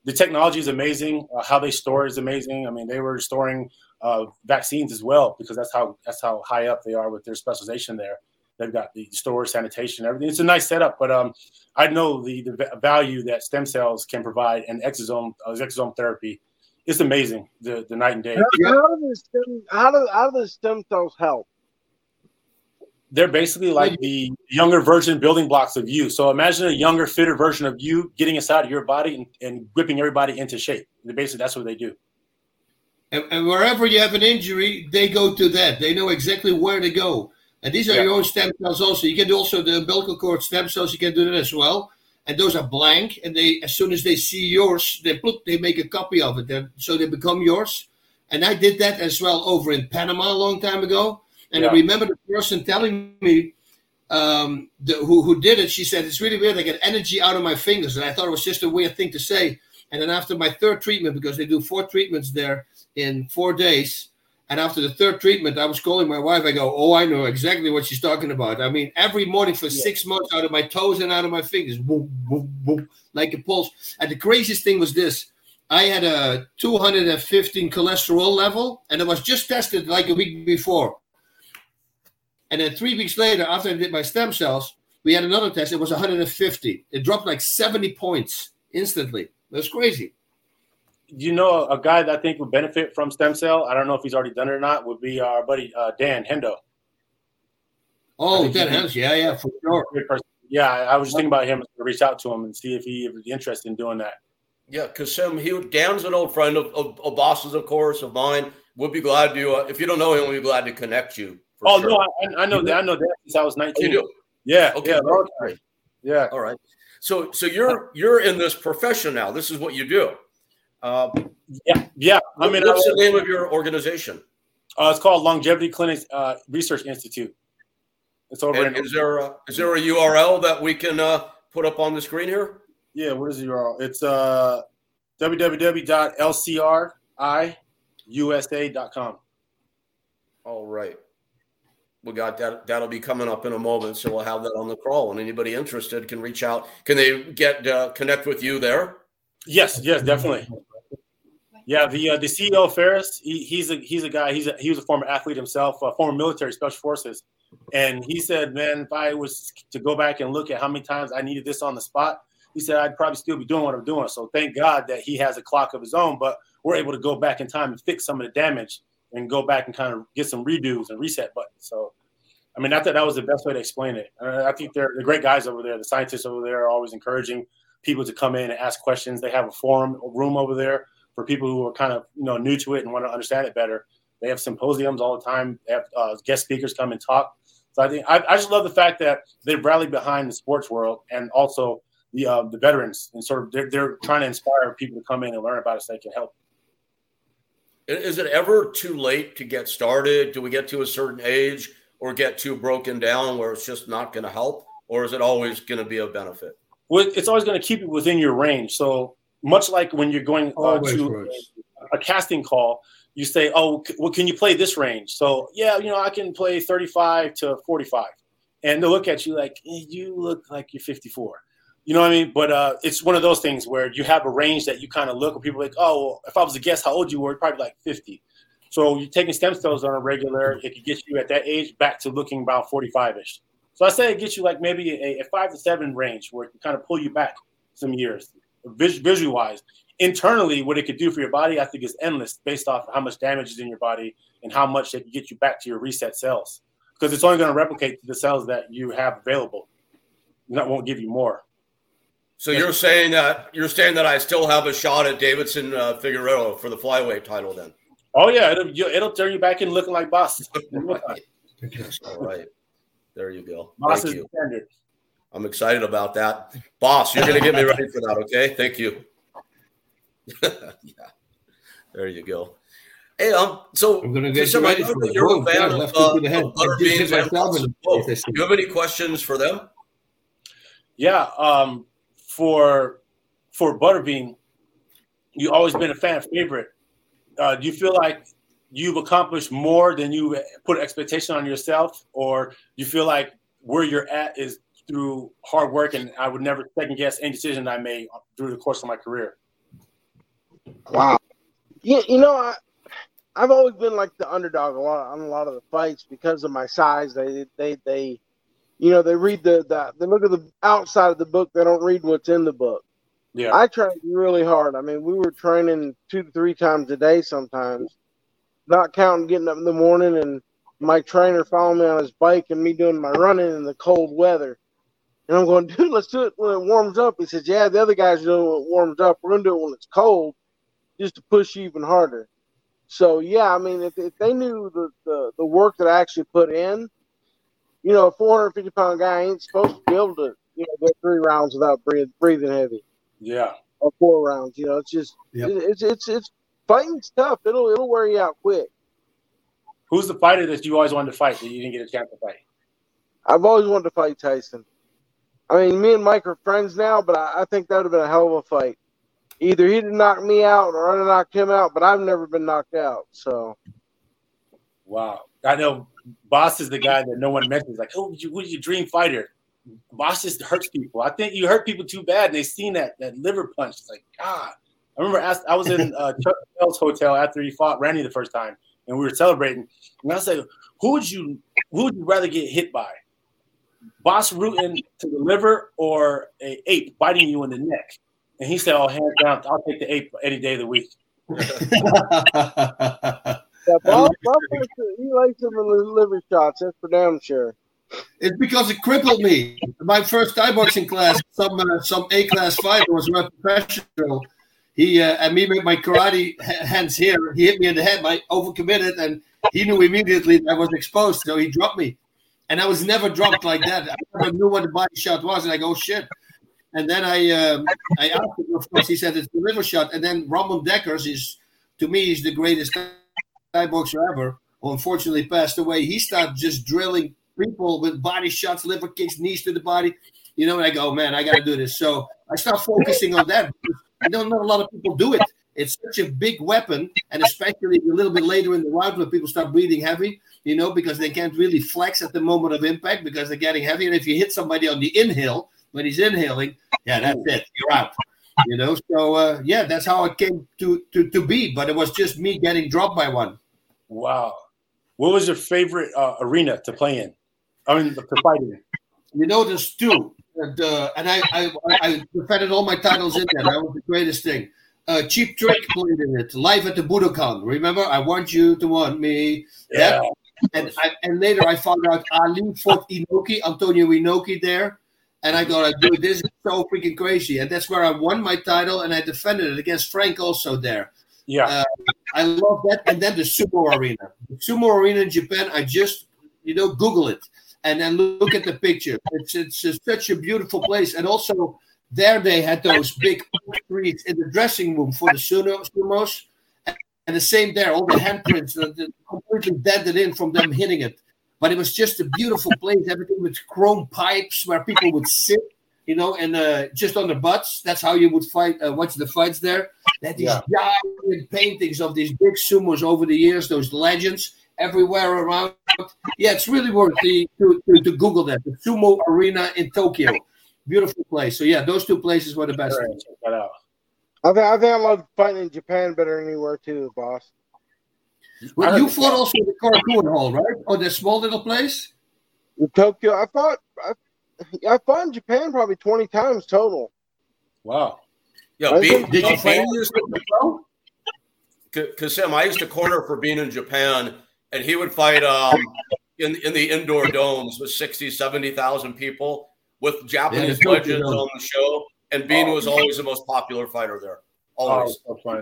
the technology is amazing. Uh, how they store is amazing. I mean, they were storing uh, vaccines as well because that's how that's how high up they are with their specialization there. They've got the storage, sanitation, everything. It's a nice setup, but um, I know the, the value that stem cells can provide and exosome uh, exosome therapy it's amazing the the night and day. How, how do the stem how do how do the stem cells help? They're basically like the younger version building blocks of you. So imagine a younger, fitter version of you getting inside of your body and, and whipping everybody into shape. Basically, that's what they do. And, and, wherever you have an injury, they go to that. They know exactly where to go. And these are yeah. your own stem cells also. You can do also the umbilical cord stem cells. You can do that as well and those are blank. And they, as soon as they see yours, they put, they make a copy of it, They're, so they become yours. And I did that as well over in Panama a long time ago. And yeah. I remember the person telling me um, the, who who did it. She said it's really weird. I get energy out of my fingers, and I thought it was just a weird thing to say. And then after my third treatment, because they do four treatments there in four days, and after the third treatment, I was calling my wife. I go, "Oh, I know exactly what she's talking about." I mean, every morning for yeah. six months, out of my toes and out of my fingers, boom, boom, boom, like a pulse. And the craziest thing was this: I had a 215 cholesterol level, and it was just tested like a week before. And then three weeks later, after I did my stem cells, we had another test. It was 150. It dropped like 70 points instantly. That's crazy you know a guy that I think would benefit from stem cell? I don't know if he's already done it or not. Would be our buddy uh, Dan Hendo. Oh, Dan Hendo, yeah, yeah, for sure. Yeah, I was just thinking about him to reach out to him and see if he would be interested in doing that. Yeah, because um, he Dan's an old friend of, of, of Bas's, of course, of mine. We'll be glad to. Uh, if you don't know him, we'll be glad to connect you. Oh sure. no, I, I, know that. I know that since I was nineteen. Oh, yeah. Okay. Yeah. Yeah. All right. So, so you're you're in this profession now. This is what you do. Uh, yeah, yeah. I mean, what's the name of your organization? Uh, it's called Longevity Clinics uh, Research Institute. It's over. And in- is there a, is there a URL that we can uh, put up on the screen here? Yeah, what is the URL? It's uh, www.lcriusa.com. All right. We got that. That'll be coming up in a moment, so we'll have that on the crawl. And anybody interested can reach out. Can they get uh, connect with you there? Yes, yes, definitely. Yeah, the uh, the CEO Ferris, he, he's a he's a guy. He's a, he was a former athlete himself, uh, former military special forces, and he said, "Man, if I was to go back and look at how many times I needed this on the spot, he said I'd probably still be doing what I'm doing. So thank God that he has a clock of his own, but we're able to go back in time and fix some of the damage and go back and kind of get some redos and reset buttons. So I mean, I thought that was the best way to explain it. I think they're the great guys over there. The scientists over there are always encouraging people to come in and ask questions. They have a forum a room over there for people who are kind of you know new to it and want to understand it better. They have symposiums all the time. They have uh, guest speakers come and talk. So I think I, I, just love the fact that they've rallied behind the sports world and also the uh, the veterans and sort of they're, they're trying to inspire people to come in and learn about it so they can help. Is it ever too late to get started? Do we get to a certain age or get too broken down where it's just not going to help, or is it always going to be a benefit? Well, it's always going to keep it within your range. So much like when you're going uh, to a, a casting call, you say, "Oh, well, can you play this range?" So yeah, you know, I can play 35 to 45, and they'll look at you like eh, you look like you're 54. You know what I mean? But uh, it's one of those things where you have a range that you kind of look, and people like, "Oh, well, if I was to guess how old you were, probably like 50." So you're taking stem cells on a regular, it could get you at that age back to looking about 45ish. So I say it gets you like maybe a, a five to seven range where it can kind of pull you back some years, visually wise internally, what it could do for your body, I think, is endless based off of how much damage is in your body and how much it can get you back to your reset cells. Because it's only going to replicate the cells that you have available. That won't give you more. So you're saying that you're saying that I still have a shot at Deiveson uh, Figueiredo for the flyweight title, then? Oh yeah, it'll, it'll turn you back in looking like Bas. All right, there you go. Bas Thank you. I'm excited about that, Bas. You're going to get me ready for that, okay? Thank you. yeah, there you go. Hey, um, so I'm gonna get you ready for you're a fan of, uh, of Butterbeans and Do you have any questions for them? Yeah, um, for for Butterbean, you always been a fan favorite. Uh, do you feel like you've accomplished more than you put expectation on yourself, or you feel like where you're at is through hard work, and I would never second guess any decision I made through the course of my career? Wow. Yeah, you know, I I've always been like the underdog a lot on a lot of the fights because of my size. They they they you know, they read the, the they look at the outside of the book, they don't read what's in the book. Yeah. I trained really hard. I mean, we were training two to three times a day sometimes. Not counting getting up in the morning and my trainer following me on his bike and me doing my running in the cold weather. And I'm going, dude, let's do it when it warms up. He says, Yeah, the other guys are doing it when it warms up. We're gonna do it when it's cold just to push you even harder. So yeah, I mean, if, if they knew the, the, the work that I actually put in, you know, a 450 pound guy ain't supposed to be able to, you know, go three rounds without breathing, breathing heavy. Yeah. Or four rounds. You know, it's just yep. it, it's it's it's fighting's tough. It'll it'll wear you out quick. Who's the fighter that you always wanted to fight that you didn't get a chance to fight? I've always wanted to fight Tyson. I mean, me and Mike are friends now, but I, I think that would have been a hell of a fight either he'd have knocked me out or I'd have knocked him out, but I've never been knocked out. So, wow, I know Bas is the guy that no one mentions. Like, oh, who's your dream fighter? Bas just hurts people. I think you hurt people too bad, and they seen that that liver punch. It's like, God. I remember asked, I was in uh, Chuck Liddell's hotel after he fought Randy the first time, and we were celebrating. And I said, "Who would you who would you rather get hit by? Bas Rutten to the liver or a ape biting you in the neck?" And he said, "Oh, hands down, I'll take the ape any day of the week." yeah, Bob, Bob he likes them liver shots. That's for damn sure. It's because it crippled me. My first Thai boxing class, some uh, some A class fighter was my professional. He uh, and me with my karate hands here. He hit me in the head. I overcommitted, and he knew immediately that I was exposed, so he dropped me. And I was never dropped like that. I never knew what the body shot was, and I go, "Shit, and then I um, I asked him, of course, he said it's the liver shot. And then Ramon Dekkers is, to me, is the greatest Thai boxer ever, who unfortunately passed away. He started just drilling people with body shots, liver kicks, knees to the body. You know, and I go, man, I got to do this. So I start focusing on that. I don't know a lot of people do it. It's such a big weapon, and especially a little bit later in the round when people start breathing heavy, you know, because they can't really flex at the moment of impact because they're getting heavy. And if you hit somebody on the inhale, when he's inhaling, yeah, that's it. You're out. You know, so uh, yeah, that's how it came to, to to be. But it was just me getting dropped by one. Wow. What was your favorite uh, arena to play in? I mean, to fight in. You know, there's two, and uh, and I I, I defended all my titles in there. That was the greatest thing. Uh, Cheap Trick played in it live at the Budokan. Remember, I want you to want me. Yeah. That And I, and later I found out Ali fought Inoki, Antonio Inoki there. And I thought, dude, this is so freaking crazy. And that's where I won my title and I defended it against Frank also there. Yeah. Uh, I love that. And then the sumo arena. The sumo arena in Japan, I just, you know, Google it and then look at the picture. It's, it's just such a beautiful place. And also, there they had those big trees in the dressing room for the sumo, sumos. And the same there, all the handprints uh, completely dented in from them hitting it. But it was just a beautiful place, everything with chrome pipes where people would sit, you know, and uh, just on their butts. That's how you would fight, uh, watch the fights there. Had these yeah. giant paintings of these big sumos over the years, those legends everywhere around. Yeah, it's really worth the, to, to, to, Google that. The Sumo Arena in Tokyo. Beautiful place. So, yeah, those two places were the best. Right, check that out. I think, I think I love fighting in Japan better than anywhere, too, Bas. Well, you fought also the Korakuen Hall, right? Or the small little place? In Tokyo. I fought, I, I fought in Japan probably 20 times total. Wow. Yeah, being, did you fight Because Sam, I used to corner for being in Japan and he would fight um, in in the indoor domes with 60, 70,000 people with Japanese yeah, legends on the show. And Bean oh, was always the most popular fighter there. Always. Oh, so.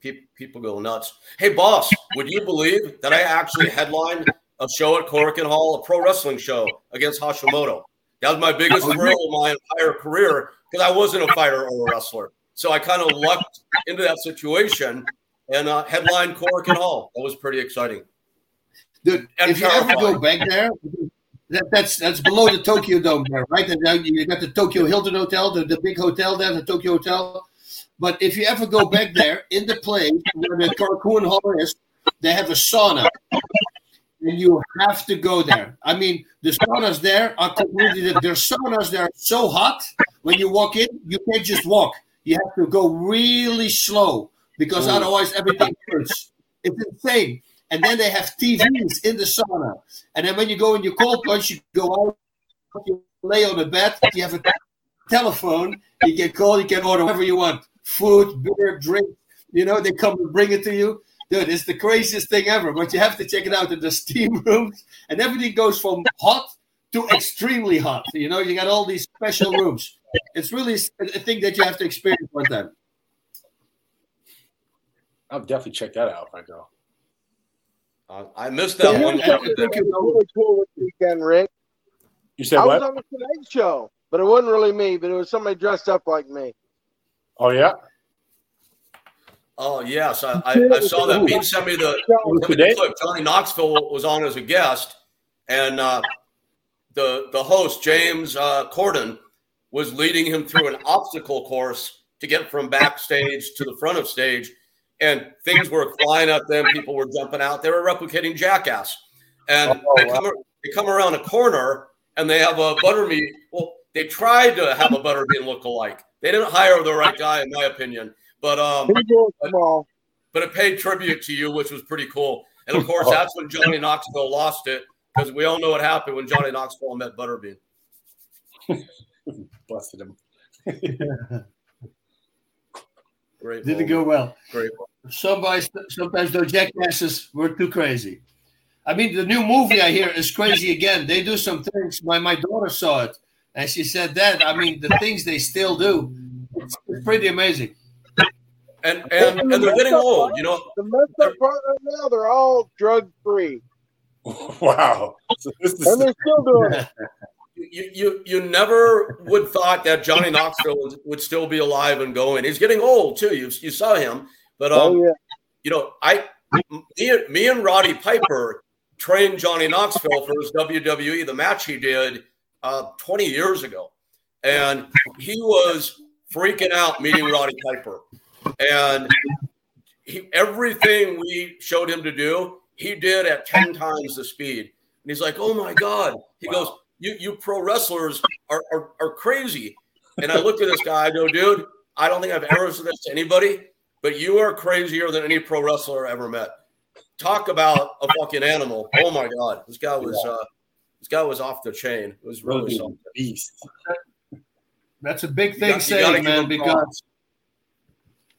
People, people go nuts. Hey, Bas, would you believe that I actually headlined a show at Korakuen Hall, a pro wrestling show against Hashimoto? That was my biggest oh, thrill of my entire career because I wasn't a fighter or a wrestler. So I kind of lucked into that situation and uh, headlined Korakuen Hall. That was pretty exciting. Dude, if you ever go back there, that, that's that's below the Tokyo Dome there, right? And you got the Tokyo Hilton Hotel, the, the big hotel there, the Tokyo Hotel. But if you ever go back there in the place where the Korakuen Hall is, they have a sauna. And you have to go there. I mean, the saunas there are completely there's saunas there so hot when you walk in, you can't just walk. You have to go really slow because mm. otherwise everything hurts. It's insane and then they have TVs in the sauna. And then when you go in your cold plunge, you go out, you lay on the bed, you have a telephone, you can call, you can order whatever you want food, beer, drink. You know, they come and bring it to you. Dude, it's the craziest thing ever. But you have to check it out in the steam rooms, and everything goes from hot to extremely hot. You know, you got all these special rooms. It's really a thing that you have to experience one time. I'll definitely check that out if I go. Uh, I missed that so one. Really cool this weekend, Rick. You said I what? was on the Tonight Show, but it wasn't really me. But it was somebody dressed up like me. Oh yeah. Oh yes, I, I, I saw that. Bean sent me the, sent me the clip. Johnny Knoxville was on as a guest, and uh, the the host James uh, Corden was leading him through an obstacle course to get from backstage to the front of stage and things were flying at them. People were jumping out. They were replicating Jackass, and oh, they, come, they come around a corner and they have a Butterbean. Well, they tried to have a butterbean look alike. They didn't hire the right guy, in my opinion. But um, but, but it paid tribute to you, which was pretty cool. And of course, that's when Johnny Knoxville lost it because we all know what happened when Johnny Knoxville met Butterbean. Busted him. Great. Didn't go well. Great. Sometimes, sometimes those jackasses were too crazy. I mean, the new movie I hear is crazy again. They do some things. My my daughter saw it, and she said that. I mean, the things they still do, it's, it's pretty amazing. And and, and they're getting old. You know, the messed up part right now, they're all drug free. Wow. So and they're still doing it. you, you you never would thought that Johnny Knoxville would, would, still be alive and going. He's getting old too. You you saw him, but um, oh, yeah. you know, I me, me and Roddy Piper trained Johnny Knoxville for his WWE the match he did uh, 20 years ago, and he was freaking out meeting Roddy Piper, and he, everything we showed him to do, he did at 10 times the speed. And he's like, "Oh my god!" He wow. goes you you pro wrestlers are, are, are crazy. And I looked at this guy, I go, dude, I don't think I've ever said this to anybody, but you are crazier than any pro wrestler I ever met. Talk about a fucking animal. Oh my god. This guy was uh this guy was off the chain. It was really something. Beast. That's a big thing got, saying, man, because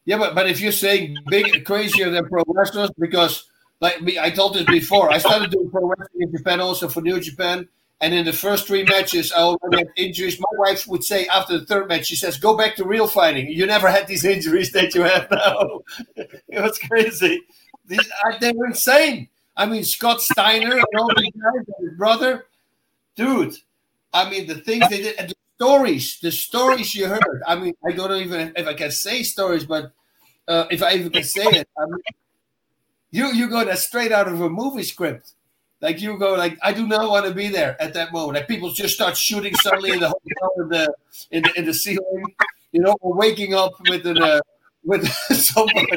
yeah, but, but if you're saying big crazier than pro wrestlers, because like me, I told this before. I started doing pro wrestling in Japan also for New Japan. And in the first three matches, I already had injuries. My wife would say after the third match, she says, "Go back to real fighting. You never had these injuries that you have now." it was crazy. These, they were insane. I mean, Scott Steiner and all these guys, his brother, dude. I mean, the things they did and the stories, the stories you heard. I mean, I don't even if I can say stories, but uh, if I even can say it, I mean, you you go that straight out of a movie script. Like you go like I do not want to be there at that moment. Like people just start shooting suddenly in the hotel in the in the, in the ceiling, you know, or waking up with an uh, with somebody.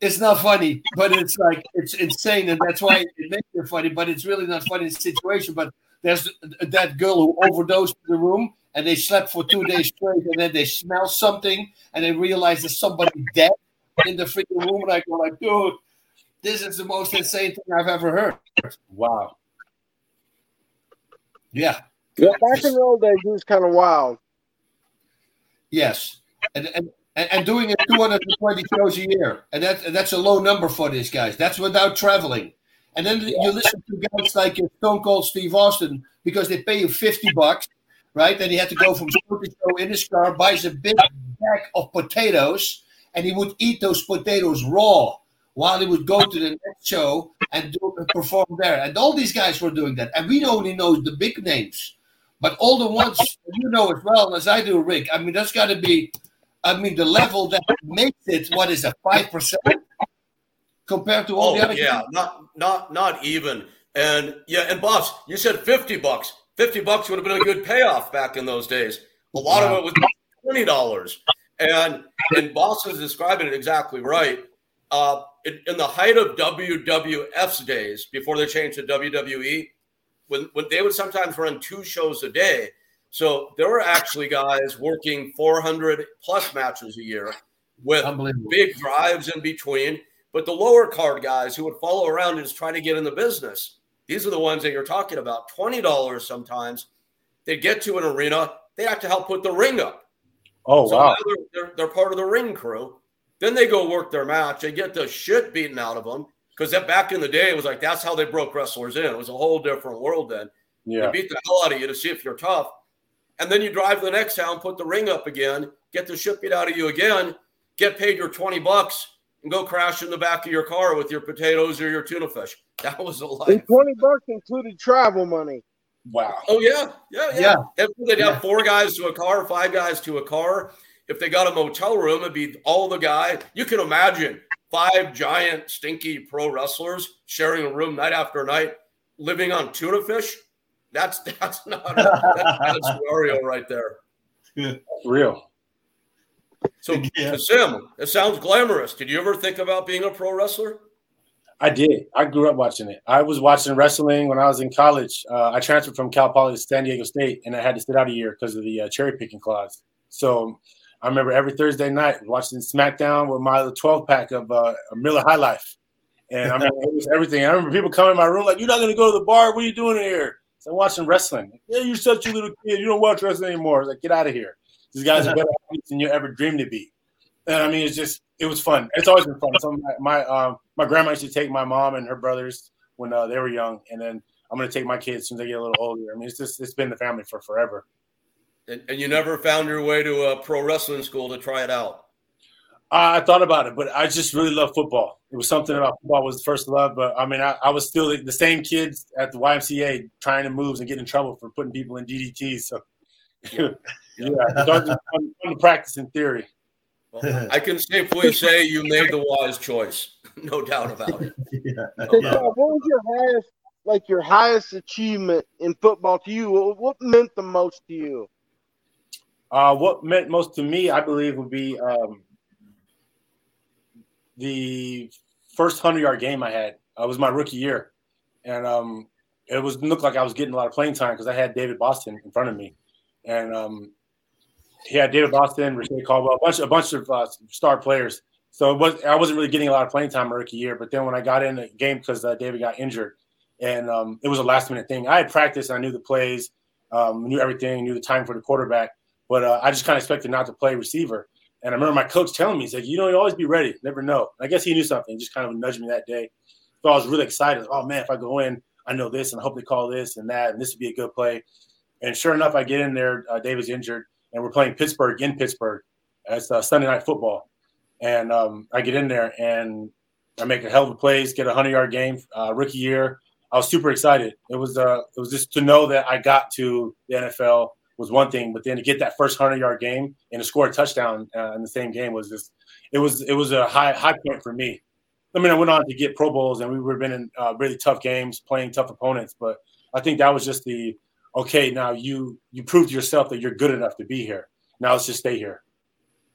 It's not funny, but it's like it's insane, and that's why it makes it funny. But it's really not funny situation. But there's that girl who overdosed in the room, and they slept for two days straight, and then they smell something, and they realize there's somebody dead in the freaking room, and I go like, dude, this is the most insane thing I've ever heard. Wow. Yeah. Yeah, back in the old days, it was kind of wild. Yes, and and and doing it 220 shows a year, and that and that's a low number for these guys. That's without traveling. And then yeah. you listen to guys like Stone Cold Steve Austin because they pay you 50 bucks, right? Then he had to go from show to show in his car, buys a big bag of potatoes, and he would eat those potatoes raw while he would go to the next show and do, perform there. And all these guys were doing that. And we only know the big names. But all the ones you know as well as I do, Rick, I mean, that's got to be, I mean, the level that makes it, what is a 5% compared to all oh, the other Yeah, not, not, not even. And yeah, and Bas, you said 50 bucks. 50 bucks would have been a good payoff back in those days. A lot wow. of it was $20. And, and Bas is describing it exactly right. Uh, in, in, the height of WWF's days, before they changed to WWE, when, when they would sometimes run two shows a day. So there were actually guys working 400 plus matches a year with big drives in between. But the lower card guys who would follow around and just try to get in the business, these are the ones that you're talking about. $20 sometimes. They get to an arena, they have to help put the ring up. Oh, so wow. They're, they're, they're part of the ring crew. Then they go work their match. They get the shit beaten out of them because that back in the day it was like that's how they broke wrestlers in. It was a whole different world then. Yeah. They beat the hell out of you to see if you're tough, and then you drive to the next town, put the ring up again, get the shit beat out of you again, get paid your twenty bucks, and go crash in the back of your car with your potatoes or your tuna fish. That was a life. And twenty bucks included travel money. Wow. Oh yeah, yeah, yeah. yeah. they'd have yeah. four guys to a car, five guys to a car if they got a motel room, it'd be all the guys. You can imagine five giant, stinky pro wrestlers sharing a room night after night, living on tuna fish. That's that's not a, that's a scenario right there. Yeah. Real. So, yeah. Sim, it sounds glamorous. Did you ever think about being a pro wrestler? I did. I grew up watching it. I was watching wrestling when I was in college. Uh, I transferred from Cal Poly to San Diego State, and I had to sit out a year because of the uh, cherry picking clause. So I remember every Thursday night watching SmackDown with my 12 pack of uh, Miller High Life. And I mean, it was everything. I remember people coming in my room like, You're not going to go to the bar. What are you doing here? So I'm watching wrestling. Like, yeah, you're such a little kid. You don't watch wrestling anymore. like, Get out of here. These guys are better athletes than you ever dreamed to be. And I mean, it's just, it was fun. It's always been fun. So my my, um, my grandma used to take my mom and her brothers when uh, they were young. And then I'm going to take my kids as soon as they get a little older. I mean, it's just, it's been the family for forever. And, and you never found your way to a pro wrestling school to try it out. I thought about it, but I just really love football. It was something about football was the first love. But I mean, I, I was still the, the, same kids at the YMCA trying to moves and get in trouble for putting people in DDTs. So yeah, yeah, it's fun, fun to practice in theory. Well, I can safely say you made the wise choice, no doubt about it. yeah. No What was your highest, like your highest achievement in football to you? What meant the most to you? Uh, what meant most to me, I believe, would be um, the first hundred yard game I had. Uh, was my rookie year, and um, it was looked like I was getting a lot of playing time because I had David Boston in front of me, and um, he had David Boston, Reche Caldwell, a bunch, a bunch of uh, star players. So it was I wasn't really getting a lot of playing time my rookie year. But then when I got in the game because uh, David got injured, and um, it was a last minute thing. I had practiced, I knew the plays, um, knew everything, knew the time for the quarterback. But uh, I just kind of expected not to play receiver. And I remember my coach telling me, he's like, you know, you always be ready, never know. And I guess he knew something, just kind of nudged me that day. So I was really excited. Oh man, if I go in, I know this, and I hope they call this and that, and this would be a good play. And sure enough, I get in there. Uh, David's injured, and we're playing Pittsburgh in Pittsburgh. It's uh, Sunday night football, and um, I get in there and I make a hell of a plays, get a hundred yard game, uh, rookie year. I was super excited. It was uh, it was just to know that I got to the NFL was one thing, but then to get that first hundred yard game and to score a touchdown uh, in the same game was just it was it was a high high point for me. I mean, I went on to get Pro Bowls and we were been in uh, really tough games, playing tough opponents, but I think that was just the okay. Now you you proved yourself that you're good enough to be here. Now let's just stay here.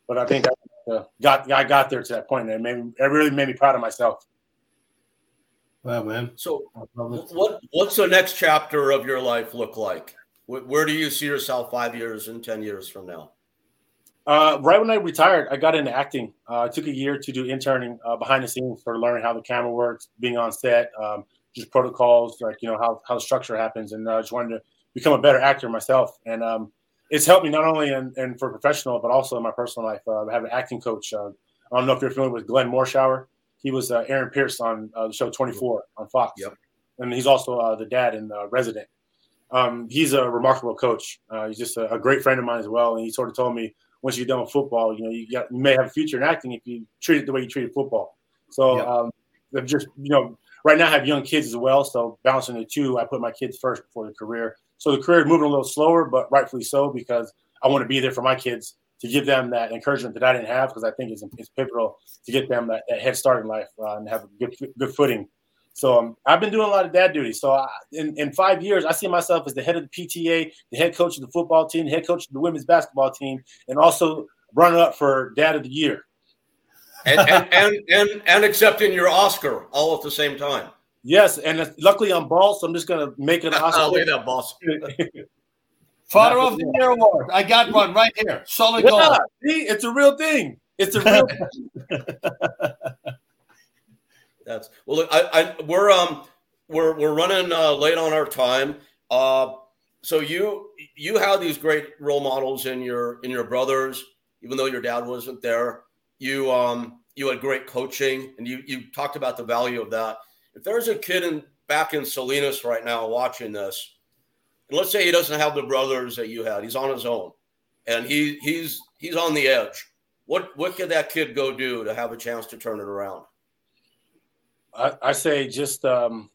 But I think that uh, got I got there to that point, and it, made me, it really made me proud of myself. Wow, man. So, what what's the next chapter of your life look like? Where do you see yourself five years and ten years from now? Uh, right when I retired, I got into acting. Uh, I took a year to do interning uh, behind the scenes for learning how the camera works, being on set, um, just protocols, like you know how how the structure happens, and I just wanted to become a better actor myself. And um, it's helped me not only in, in, for professional, but also in my personal life. Uh, I have an acting coach. Uh, I don't know if you're familiar with Glenn Morshower he was uh, Aaron Pierce on uh, the show 24 on Fox. Yep. And he's also uh, the dad in uh, Resident. Um, he's a remarkable coach. Uh, he's just a, a, great friend of mine as well. And he sort of told me once you're done with football, you know, you, got, you may have a future in acting if you treat it the way you treated football. So yep. um, just, you know, right now I have young kids as well. So balancing the two, I put my kids first before the career. So the career is moving a little slower, but rightfully so because I want to be there for my kids to give them that encouragement that I didn't have because I think it's, it's pivotal to get them that, that head start in life uh, and have a good good footing. So um, I've been doing a lot of dad duty. So I, in, in five years, I see myself as the head of the PTA, the head coach of the football team, the head coach of the women's basketball team, and also running up for dad of the year. and, and, and, and, and accepting your Oscar all at the same time. Yes, and luckily I'm bald, so I'm just gonna make it an Oscar. I'll lay that boss. Father of the Year award. I got one right here. Solid yeah, gold. See, it's a real thing. It's a real. That's well. Look, I, I we're um we're we're running uh, late on our time. Uh, so you you have these great role models in your in your brothers, even though your dad wasn't there. You um you had great coaching, and you you talked about the value of that. If there's a kid in back in Salinas right now watching this and let's say he doesn't have the brothers that you had. He's on his own, and he he's he's on the edge. What what could that kid go do to have a chance to turn it around? I, I say just um,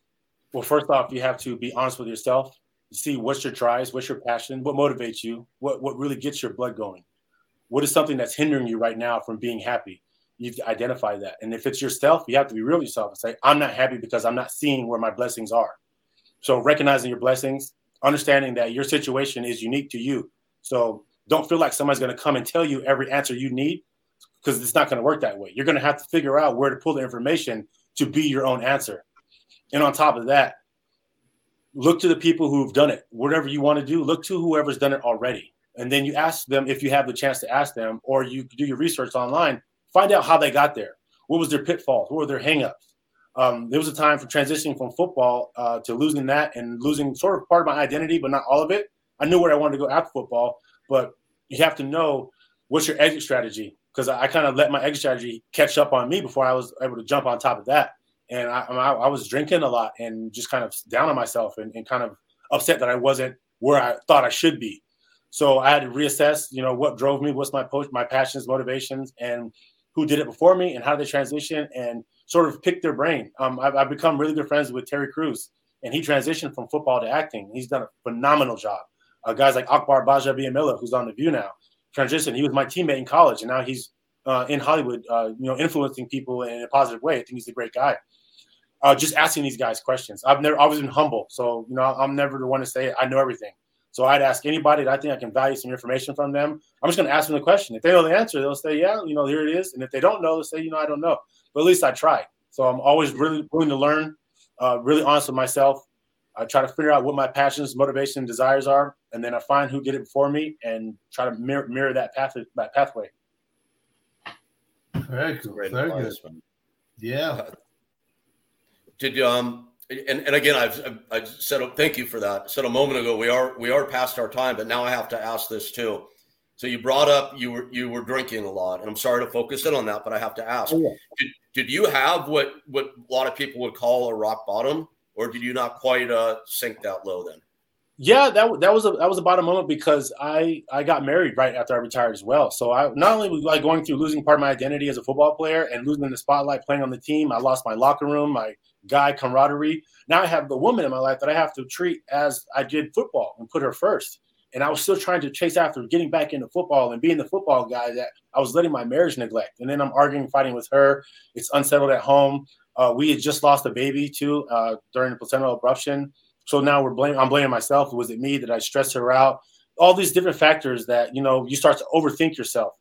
well, first off, you have to be honest with yourself. See what's your drives, what's your passion, what motivates you, what what really gets your blood going. What is something that's hindering you right now from being happy? You have to identify that. And if it's yourself, you have to be real with yourself and say, I'm not happy because I'm not seeing where my blessings are. So recognizing your blessings, understanding that your situation is unique to you. So don't feel like somebody's going to come and tell you every answer you need because it's not going to work that way. You're going to have to figure out where to pull the information to be your own answer. And on top of that, look to the people who've done it. Whatever you want to do, look to whoever's done it already. And then you ask them if you have the chance to ask them, or you do your research online, find out how they got there. What was their pitfalls? What were their hangups? um, there was a time for transitioning from football uh, to losing that and losing sort of part of my identity, but not all of it. I knew where I wanted to go after football, but you have to know what's your exit strategy because I, I kind of let my exit strategy catch up on me before I was able to jump on top of that. And I, I, I was drinking a lot and just kind of down on myself and, and kind of upset that I wasn't where I thought I should be. So I had to reassess, you know, what drove me, what's my post, my passions, motivations, and who did it before me, and how did they transition, and sort of pick their brain. Um, I've, I've, become really good friends with Terry Crews, and he transitioned from football to acting. He's done a phenomenal job. Uh, guys like Akbar Gbajabiamila, who's on the View now, transitioned. He was my teammate in college, and now he's uh, in Hollywood, uh, you know, influencing people in a positive way. I think he's a great guy. Uh, just asking these guys questions. I've never, i always been humble, so you know, I'm never the one to say I know everything. So I'd ask anybody that I think I can value some information from them. I'm just going to ask them the question. If they know the answer, they'll say, "Yeah, you know, here it is." And if they don't know, they'll say, "You know, I don't know." But at least I try. So I'm always really willing to learn, uh, really honest with myself. I try to figure out what my passions, motivations, and desires are, and then I find who did it before me and try to mirror, mirror that path that pathway. Very cool. Very good. Yeah. Did um and, and again I've I said thank you for that. I said a moment ago we are we are past our time, but now I have to ask this too. So you brought up you were you were drinking a lot, and I'm sorry to focus in on that, but I have to ask: oh, yeah. did, did you have what what a lot of people would call a rock bottom, or did you not quite uh, sink that low then? Yeah, that that was a that was a moment because I I got married right after I retired as well. So I not only was like going through losing part of my identity as a football player and losing the spotlight playing on the team, I lost my locker room, my guy camaraderie. Now I have the woman in my life that I have to treat as I did football and put her first. And I was still trying to chase after getting back into football and being the football guy that I was letting my marriage neglect. And then I'm arguing, fighting with her. It's unsettled at home. Uh, we had just lost a baby too uh, during the placental abruption. So now we're blaming. I'm blaming myself. Was it me? Did I stress her out? All these different factors that you know you start to overthink yourself.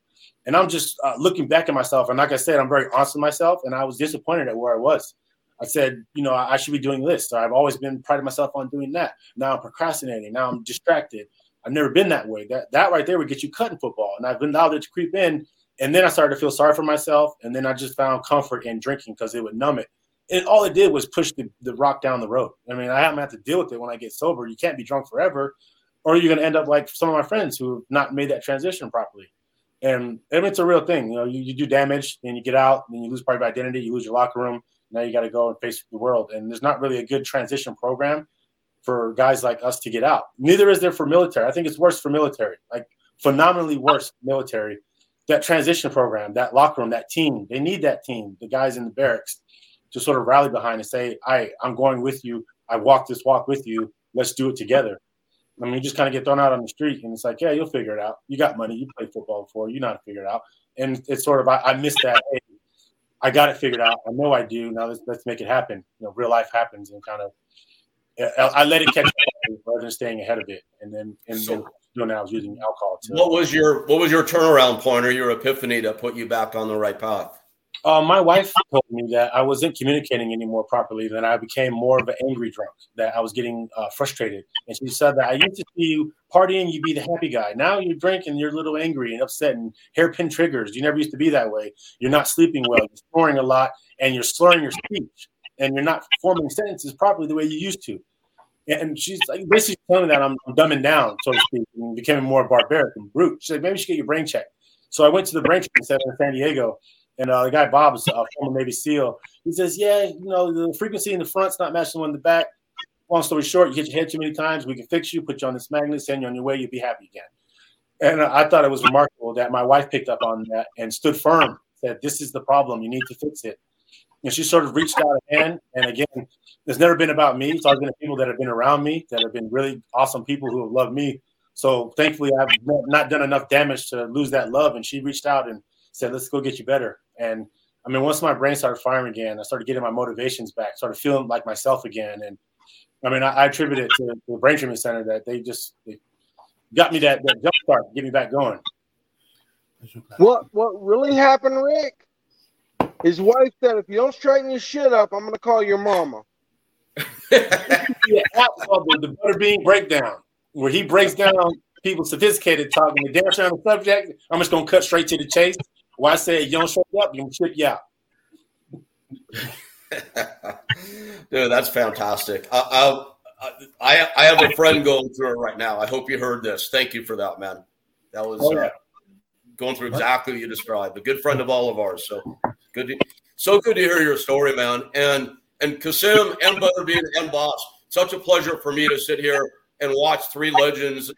And I'm just uh, looking back at myself, and like I said, I'm very honest with myself, and I was disappointed at where I was. I said, you know, I should be doing this. So I've always been priding myself on doing that. Now I'm procrastinating. Now I'm distracted. I've never been that way. That that right there would get you cut in football. And I've allowed it to creep in. And then I started to feel sorry for myself. And then I just found comfort in drinking because it would numb it. And all it did was push the, the rock down the road. I mean, I haven't had to deal with it when I get sober. You can't be drunk forever, or you're gonna end up like some of my friends who have not made that transition properly. And, and it's a real thing. You know, you, you do damage, and you get out, and you lose part of your identity, you lose your locker room. Now you got to go and face the world. And there's not really a good transition program for guys like us to get out. Neither is there for military. I think it's worse for military, like phenomenally worse military. That transition program, that locker room, that team, they need that team, the guys in the barracks to sort of rally behind and say, I, I'm going with you. I walk this walk with you. Let's do it together. I mean, you just kind of get thrown out on the street and it's like, yeah, you'll figure it out. You got money. You played football before. You know how to figure it out. And it's sort of, I, I miss that. Hey, I got it figured out. I know I do. Now let's, let's make it happen. You know, real life happens and kind of I, let it catch up rather than staying ahead of it. And then and so, then doing I was using alcohol. To, what was your what was your turnaround point or your epiphany to put you back on the right path? Uh, my wife told me that I wasn't communicating anymore properly. That I became more of an angry drunk. That I was getting uh, frustrated, and she said that I used to see you partying, you would be the happy guy. Now you're drinking, you're a little angry and upset, and hairpin triggers. You never used to be that way. You're not sleeping well. You're snoring a lot, and you're slurring your speech, and you're not forming sentences properly the way you used to. And she's like basically telling me that I'm, I'm dumbing down, so to speak, and becoming more barbaric and brute. She's like, maybe you should get your brain checked. So I went to the brain check center in San Diego, and uh, the guy Bob is a former Navy SEAL. He says, "Yeah, you know, the frequency in the front's not matching the one in the back. Long story short, you hit your head too many times. We can fix you, put you on this magnet, send you on your way. You'll be happy again." And I thought it was remarkable that my wife picked up on that and stood firm. Said, "This is the problem. You need to fix it." And she sort of reached out a hand. And again, it's never been about me. It's always been people that have been around me, that have been really awesome people who have loved me. So thankfully, I've not done enough damage to lose that love. And she reached out and said, "Let's go get you better." And I mean, once my brain started firing again, I started getting my motivations back, started feeling like myself again. And I mean, I, I attribute it to, the Brain Treatment Center that they just they got me that, that jump start, to get me back going. What what really happened, Rick? His wife said, "If you don't straighten your shit up, I'm going to call your mama." the, the Butterbean breakdown, where he breaks down people sophisticated talking to dance around the subject. I'm just going to cut straight to the chase. Why I say you don't show up, you can chip you out. Dude, that's fantastic. I, I, I have a friend going through it right now. I hope you heard this. Thank you for that, man. That was oh, uh, going through exactly what you described. A good friend of all of ours. So good, to, so good to hear your story, man. And and Kassim and Butterbean and Bas. Such a pleasure for me to sit here and watch three legends,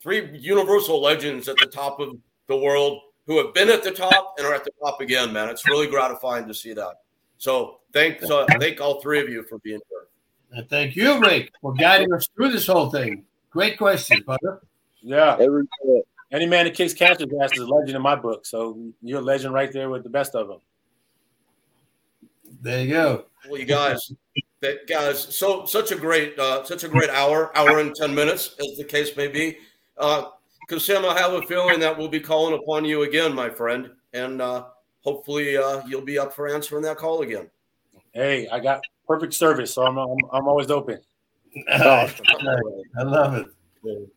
three universal legends at the top of the world who have been at the top and are at the top again, man. It's really gratifying to see that. So thanks, uh, thank all three of you for being here. And thank you, Rick, for guiding us through this whole thing. Great question, brother. Yeah. Every Any man that kicks cancer's ass is a legend in my book. So you're a legend right there with the best of them. There you go. Well, you guys, that guys, so such a great, uh, such a great hour, hour and ten minutes, as the case may be. Uh, Sam, I have a feeling that we'll be calling upon you again, my friend, and uh, hopefully uh, you'll be up for answering that call again. Hey, I got perfect service, so I'm I'm, I'm always open. I love it.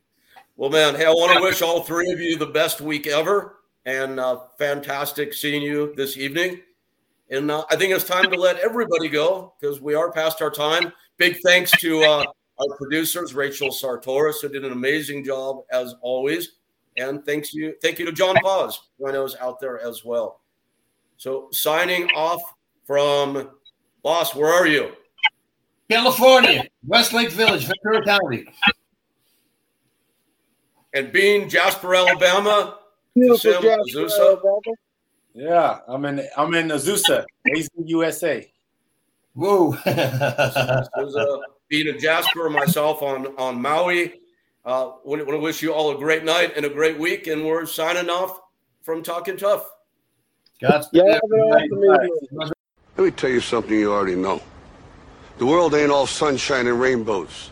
Well, man, hey, I want to wish all three of you the best week ever, and uh, fantastic seeing you this evening. And uh, I think it's time to let everybody go because we are past our time. Big thanks to uh, our producers, Rachel Sartoris, who did an amazing job as always. And thanks you, thank you to John Paz, who I know is out there as well. So signing off from Bas, where are you? California, Westlake Village, Ventura County. And being Jasper, Alabama, Beautiful Sam Jasper, Alabama. Yeah, I'm in I'm in Azusa, AZ USA. Whoa. was uh, being a Jasper myself on on Maui. Uh, want to wish you all a great night and a great week, and we're signing off from Talking Tough. Godspeed, Yeah, have an everybody. awesome evening. Let me tell you something you already know. The world ain't all sunshine and rainbows.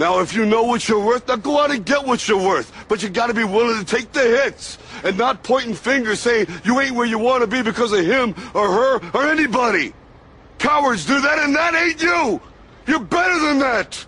Now, if you know what you're worth, now go out and get what you're worth. But you gotta be willing to take the hits and not pointing fingers saying you ain't where you wanna be because of him or her or anybody. Cowards do that and that ain't you. You're better than that.